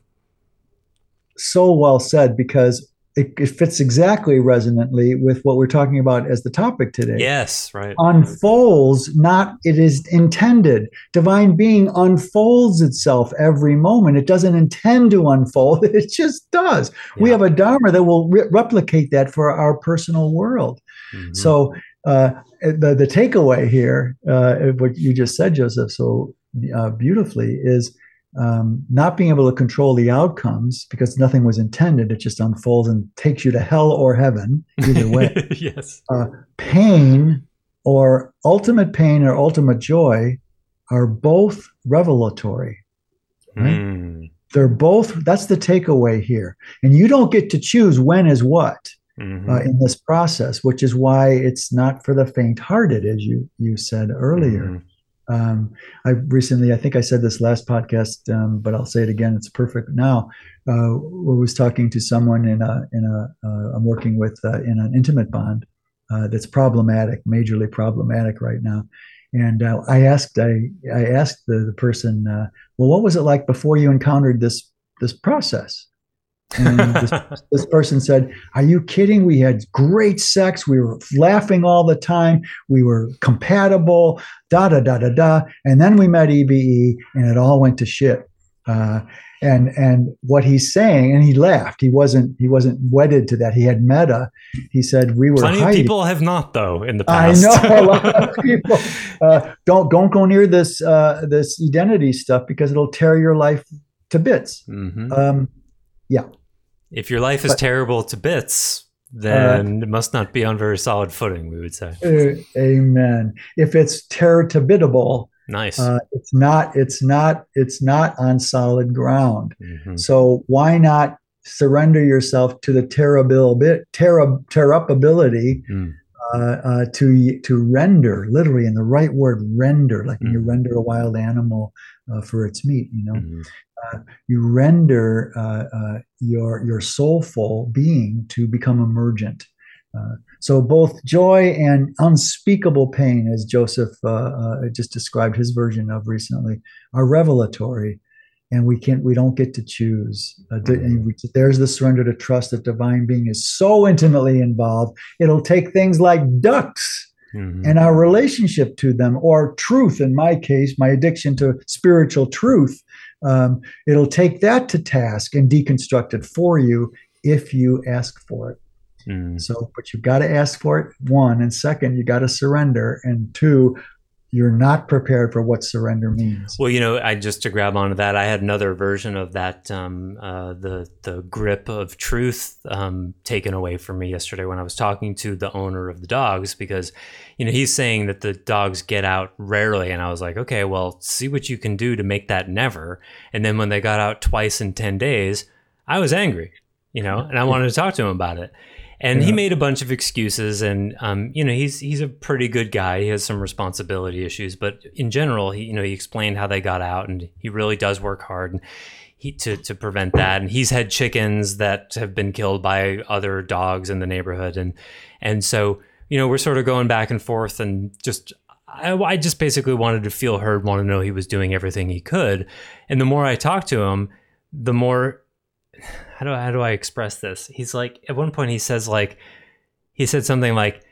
so well said because it, it, fits exactly resonantly with what we're talking about as the topic today. Yes, right. Unfolds, not it is intended. Divine being unfolds itself every moment. It doesn't intend to unfold, it just does. Yeah. We have a Dharma that will re- replicate that for our personal world. Mm-hmm. So, uh, the, the takeaway here, uh, what you just said, Joseph, so uh, beautifully, is um, not being able to control the outcomes because nothing was intended. It just unfolds and takes you to hell or heaven, either way. yes. Uh, pain or ultimate pain or ultimate joy are both revelatory. Right? Mm. They're both, that's the takeaway here. And you don't get to choose when is what. Mm-hmm. Uh, in this process, which is why it's not for the faint-hearted, as you you said earlier. Mm-hmm. Um, I recently, I think I said this last podcast, um, but I'll say it again. It's perfect now. Uh, I was talking to someone in a in a uh, I'm working with uh, in an intimate bond uh, that's problematic, majorly problematic right now. And uh, I asked I I asked the, the person, uh, well, what was it like before you encountered this this process? And this, this, person said, Are you kidding? We had great sex. We were laughing all the time. We were compatible, da da da da da. And then we met EBE and it all went to shit. Uh, and and what he's saying, and he laughed. He wasn't he wasn't wedded to that. He had meta. He said we were. Plenty hiding. of people have not though in the past. I know a lot of people uh, don't don't go near this uh, this identity stuff because it'll tear your life to bits. Mhm. Um, yeah, If your life is but- terrible to bits, then it must not be on very solid footing. We would say. Uh, amen. If it's territibitable, Nice. uh, it's not it's not it's not on solid ground. Mhm. So why not surrender yourself to the terribility, terra, terrupability Mm. uh, uh, to to render, literally in the right word, render, like when you Mm. render a wild animal uh, for its meat. You know, You render uh, uh, your your soulful being to become emergent. Uh, so both joy and unspeakable pain, as Joseph uh, just described his version of recently, are revelatory, and we can't we don't get to choose. Uh, we- there's the surrender to trust that divine being is so intimately involved. It'll take things like ducks Mhm. and our relationship to them, or truth, in my case, my addiction to spiritual truth, um, it'll take that to task and deconstruct it for you if you ask for it. Mm. So, but you've got to ask for it, one. And second, you got to surrender. And two, you're not prepared for what surrender means. Well, you know, I just to grab onto that, I had another version of that, um, uh, the the grip of truth um, taken away from me yesterday when I was talking to the owner of the dogs because, you know, he's saying that the dogs get out rarely, and I was like, okay, well, see what you can do to make that never. And then when they got out twice in ten days, I was angry, you know, and I wanted to talk to him about it. And he made a bunch of excuses, and um, you know he's he's a pretty good guy. He has some responsibility issues, but in general, he you know he explained how they got out, and he really does work hard and he to to prevent that. And he's had chickens that have been killed by other dogs in the neighborhood, and and so you know we're sort of going back and forth, and just I, I just basically wanted to feel heard, want to know he was doing everything he could, and the more I talked to him, the more how do I, how do I express this? He's like at one point he says like he said something like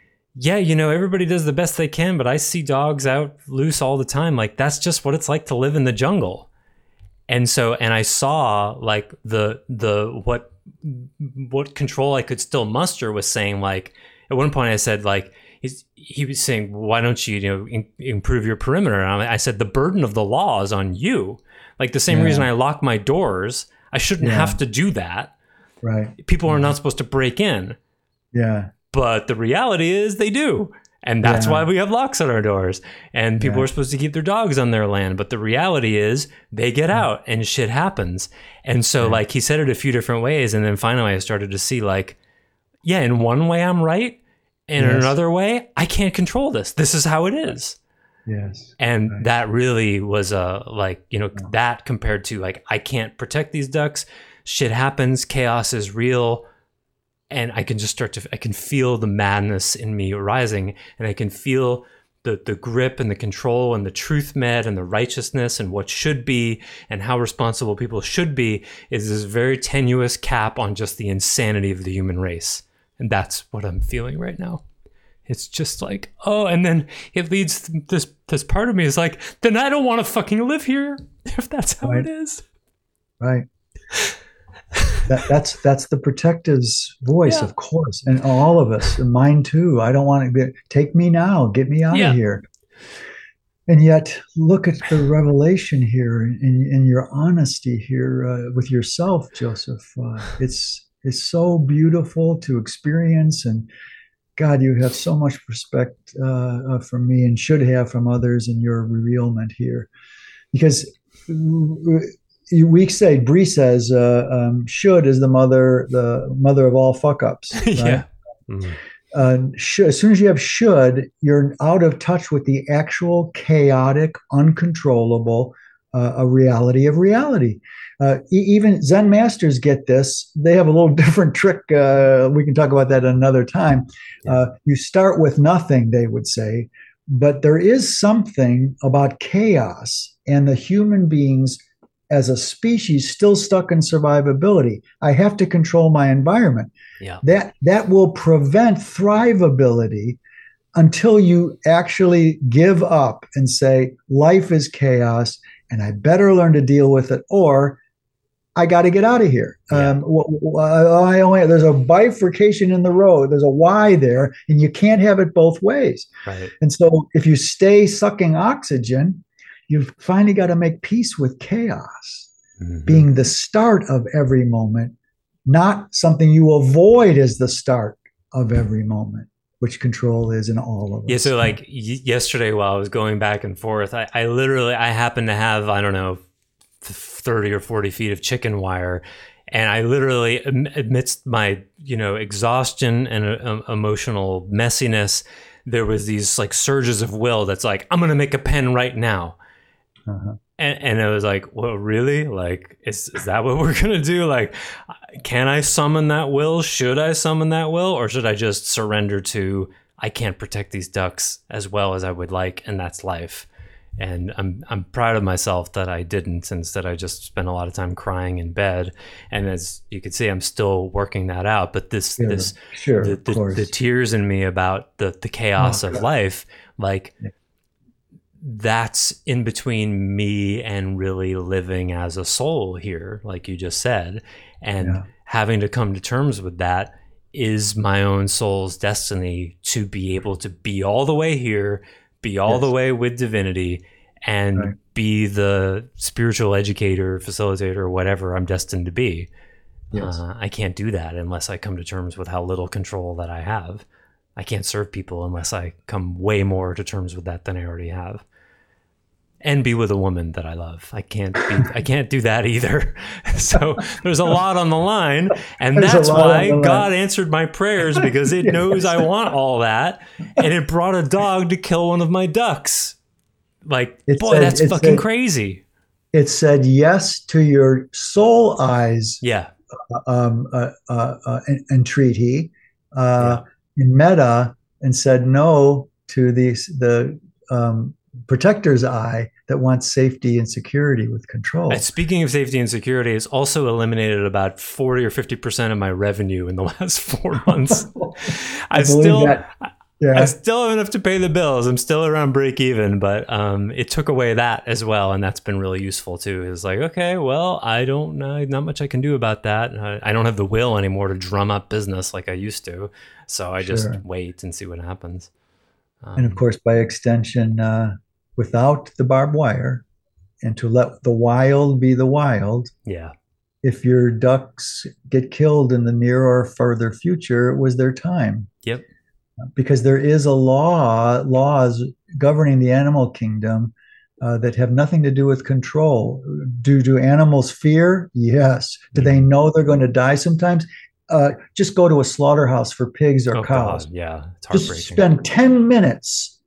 yeah, you know, everybody does the best they can, but I see dogs out loose all the time. Like that's just what it's like to live in the jungle. And so and I saw like the the what what control I could still muster was saying like at one point I said like he's, he was saying why don't you you know in, improve your perimeter and I, I said the burden of the law is on you like the same Yeah. reason I lock my doors I shouldn't Yeah. have to do that Right. people are not supposed to break in Yeah. but the reality is they do and that's Yeah. why we have locks on our doors and people Yeah. are supposed to keep their dogs on their land but the reality is they get out and shit happens and so Yeah. like he said it a few different ways and then finally i started to see like yeah in one way i'm right and in Yes. another way i can't control this this is how it is Yes. and Right. that really was a like you know that compared to like i can't protect these ducks shit happens chaos is real and i can just start to i can feel the madness in me rising and i can feel the the grip and the control and the truth med and the righteousness and what should be and how responsible people should be is this very tenuous cap on just the insanity of the human race and that's what i'm feeling right now it's just like oh and then it leads this this part of me is like then i don't want to fucking live here if that's how Right. it is Right. that, that's that's the protective's voice, Yeah. of course, and all of us, and mine too. I don't want to be, take me now, get me out Yeah. of here. And yet, look at the revelation here and, and your honesty here uh, with yourself, Joseph. Uh, it's it's so beautiful to experience, and God, you have so much respect uh, uh, from me and should have from others in your revealment here, because we say Bree says uh, um, should is the mother the mother of all fuck ups. yeah Mhm. Uh, should, as soon as you have should, you're out of touch with the actual chaotic, uncontrollable uh, a reality of reality. Uh, e- even Zen masters get this. They have a little different trick. Uh, we can talk about that another time. Uh, you start with nothing, they would say, but there is something about chaos and the human beings as a species still stuck in survivability. I have to control my environment. yeah That that will prevent thrivability until you actually give up and say life is chaos and I better learn to deal with it, or I got to get out of here. Yeah. Um, I only there's a bifurcation in the road. There's a Y there, and you can't have it both ways. Right. And so, if you stay sucking oxygen, you've finally got to make peace with chaos Mhm. being the start of every moment, not something you avoid as the start of every moment, which control is in all of us. Yeah, so like y- yesterday while I was going back and forth, I, I literally I happened to have I don't know thirty or forty feet of chicken wire, and I literally amidst my you know exhaustion and uh, emotional messiness, there was these like surges of will that's like I'm gonna make a pen right now, Uh-huh. And, and it was like, well, really? Like, is, is that what we're going to do? Like, can I summon that will? Should I summon that will? Or should I just surrender to, I can't protect these ducks as well as I would like, and that's life. And I'm, I'm proud of myself that I didn't. Instead, I just spent a lot of time crying in bed. And as you can see, I'm still working that out. But this, Sure, this, sure, the, the, the tears in me about the, the chaos Oh, of God. life, like Yeah. That's in between me and really living as a soul here, like you just said, and Yeah. having to come to terms with that is my own soul's destiny to be able to be all the way here, be all Yes. the way with divinity, and Right. be the spiritual educator, facilitator, whatever I'm destined to be. Yes. Uh, I can't do that unless I come to terms with how little control that I have. I can't serve people unless I come way more to terms with that than I already have. And be with a woman that I love. I can't be, I can't do that either. So there's a lot on the line, and There's that's why. God answered my prayers because it knows I want all that, and it brought a dog to kill one of my ducks. Like, It boy, said- that's fucking said- crazy. it said yes to your soul eyes Yeah, um, uh, uh, uh, entreaty uh, in meta and said no to the the um, protector's eye that wants safety and security with control. And speaking of safety and security, it's also eliminated about 40 or 50% of my revenue in the last four months. I, believe still that. I still have enough to pay the bills. I'm still around break even, but um, it took away that as well, and that's been really useful too. Is like, okay, well, I don't know, not much I can do about that. I, I don't have the will anymore to drum up business like I used to, so I just wait and see what happens. Um, and of course, by extension, uh, without the barbed wire, and to let the wild be the wild. yeah, If your ducks get killed in the near or further future, it was their time. Yep. Because there is a law, laws governing the animal kingdom uh, that have nothing to do with control. Do do animals fear? Yes. Do they know they're going to die sometimes? Uh, just go to a slaughterhouse for pigs or oh cows god, yeah, it's just heartbreaking. spend 10 minutes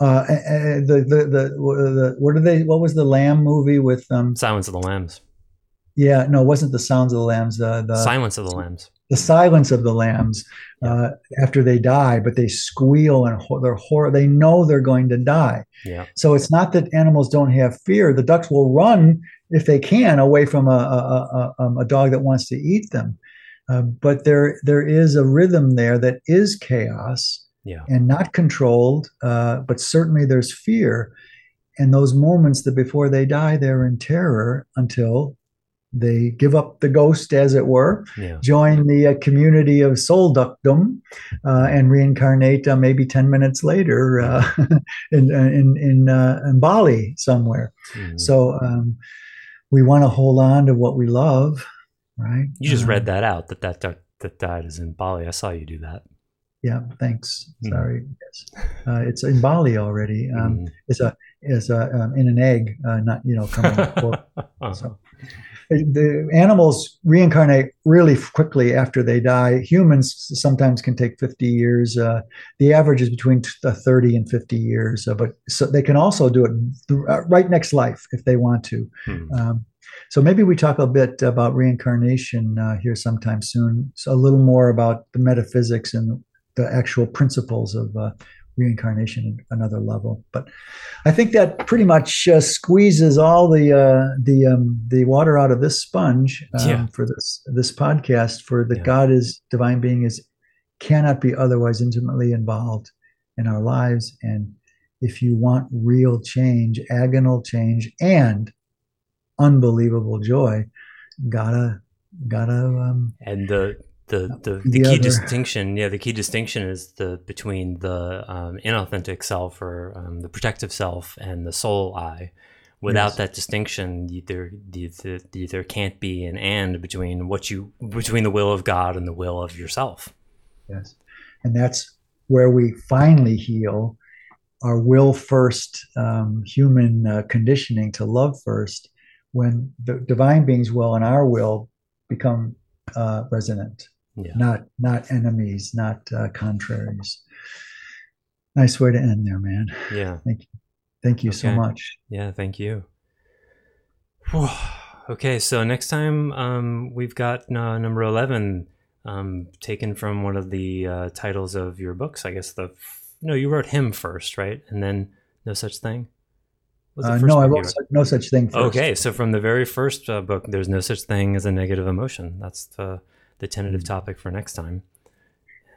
uh, uh, the, the, the, the, what are they, what was the lamb movie with, um, Silence of the Lambs, yeah, no, it wasn't the sounds of the lambs, the, the, Silence of the Lambs. The silence of the lambs, uh, after they die, but they squeal and ho- they're horror. They know they're going to die. Yeah, So it's not that animals don't have fear. The ducks will run if they can away from a, a, a, um, a dog that wants to eat them. Uh, but there, there is a rhythm there that is chaos yeah, and not controlled, uh, but certainly there's fear. And those moments that before they die, they're in terror until they give up the ghost, as it were, yeah. join the uh, community of soul duckdom, uh, and reincarnate uh, maybe 10 minutes later uh, in, in, in, uh, in Bali somewhere. Mhm. So um, we want to hold on to what we love, right? You just read that out that that duck that died is in Bali. I saw you do that. Yeah, thanks. Mhm. Sorry. Yes. Uh, it's in Bali already. Um, Mhm. It's a is a um, in an egg, uh, not you know coming. forth. Uh-huh. So, the animals reincarnate really quickly after they die. Humans sometimes can take 50 years. Uh, the average is between t- uh, 30 and 50 years, uh, but so they can also do it th- uh, right next life if they want to. Hmm. Um, so maybe we talk a bit about reincarnation uh, here sometime soon. So a little more about the metaphysics and the actual principles of uh, reincarnation at another level. But I think that pretty much uh, squeezes all the uh, the um, the water out of this sponge um, Yeah. for this this podcast. For that Yeah. God is divine being is cannot be otherwise intimately involved in our lives. And if you want real change, agonal change, and unbelievable joy. Gotta gotta um, and the the the, the, The key other- distinction yeah the key distinction is the between the um, inauthentic self or um, the protective self and the soul i without Yes. that distinction there the, the, the, there can't be an and between what you between the will of god and the will of yourself Yes. And that's where we finally heal our will first um, human uh, conditioning to love first when the divine being's will and our will become uh, resonant, yeah not not enemies, not uh, contraries. Nice way to end there, man. yeah Thank you so Okay. So much. Yeah, thank you. Whew. okay, so next time um, we've got uh, number 11 um, taken from one of the uh, titles of your books. I guess the. No, you wrote him first, right? And then No Such Thing? Uh, first no, I wrote such, no such thing. First. Okay, so from the very first uh, book, there's no such thing as a negative emotion. That's the, the tentative topic for next time.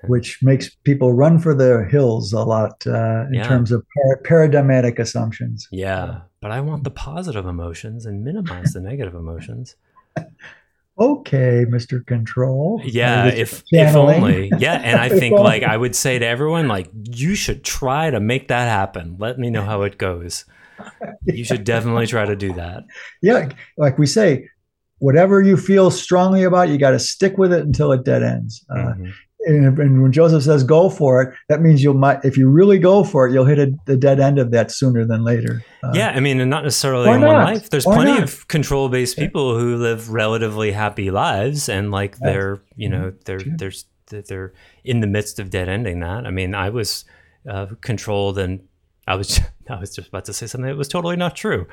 which makes people run for the hills a lot uh, in Yeah. terms of par- paradigmatic assumptions. Yeah, but I want the positive emotions and minimize the negative emotions. Okay, Mr. Control. Yeah, if is if only. Yeah, and I think like. I would say to everyone like you should try to make that happen. Let me know how it goes. You should definitely try to do that. yeah, like we say, whatever you feel strongly about, you got to stick with it until it dead ends. Uh, Mhm. and, and when Joseph says go for it, that means you'll might if you really go for it, you'll hit a, the dead end of that sooner than later. Uh, yeah, I mean, and not necessarily in one life. There's plenty not? of control-based people who live relatively happy lives, and like Yeah. they're, you know, they're Sure. there's they're in the midst of dead ending that. I mean, I was uh, controlled, and I was I was just about to say something that was totally not true.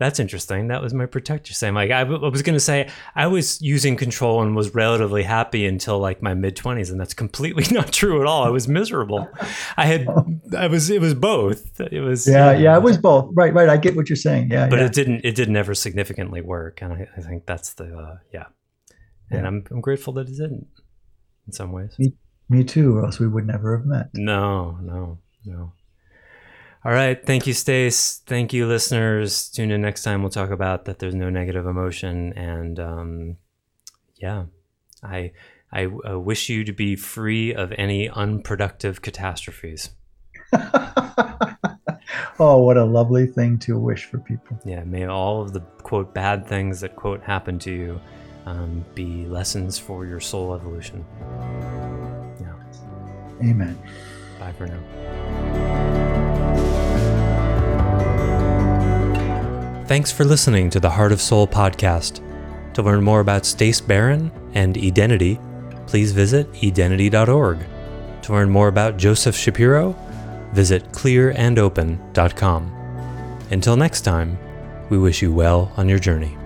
That's interesting. That was my protector saying, like, I, w- I was going to say I was using control and was relatively happy until like my mid twenties, and that's completely not true at all. I was miserable. I had, I was, it was both. It was, yeah, yeah. It was both. Right, right. I get what you're saying. Yeah, but yeah. it didn't it did never significantly work and i, I think that's the uh, yeah and Yeah. I'm, I'm grateful that it didn't in some ways Me- Me too, or else we would never have met. no no no all right. Thank you stace. Thank you listeners. Tune in next time. We'll talk about that there's no negative emotion. And um, yeah i i uh, wish you to be free of any unproductive catastrophes. Oh, what a lovely thing to wish for people. yeah. May all of the quote bad things that quote happen to you um, be lessons for your soul evolution. Yeah. Amen. Bye for now. Thanks for listening to the Heart of Soul podcast. To learn more about Stace Barron and Identity, please visit identity.org. To learn more about Joseph Shapiro, visit clearandopen.com. Until next time, we wish you well on your journey.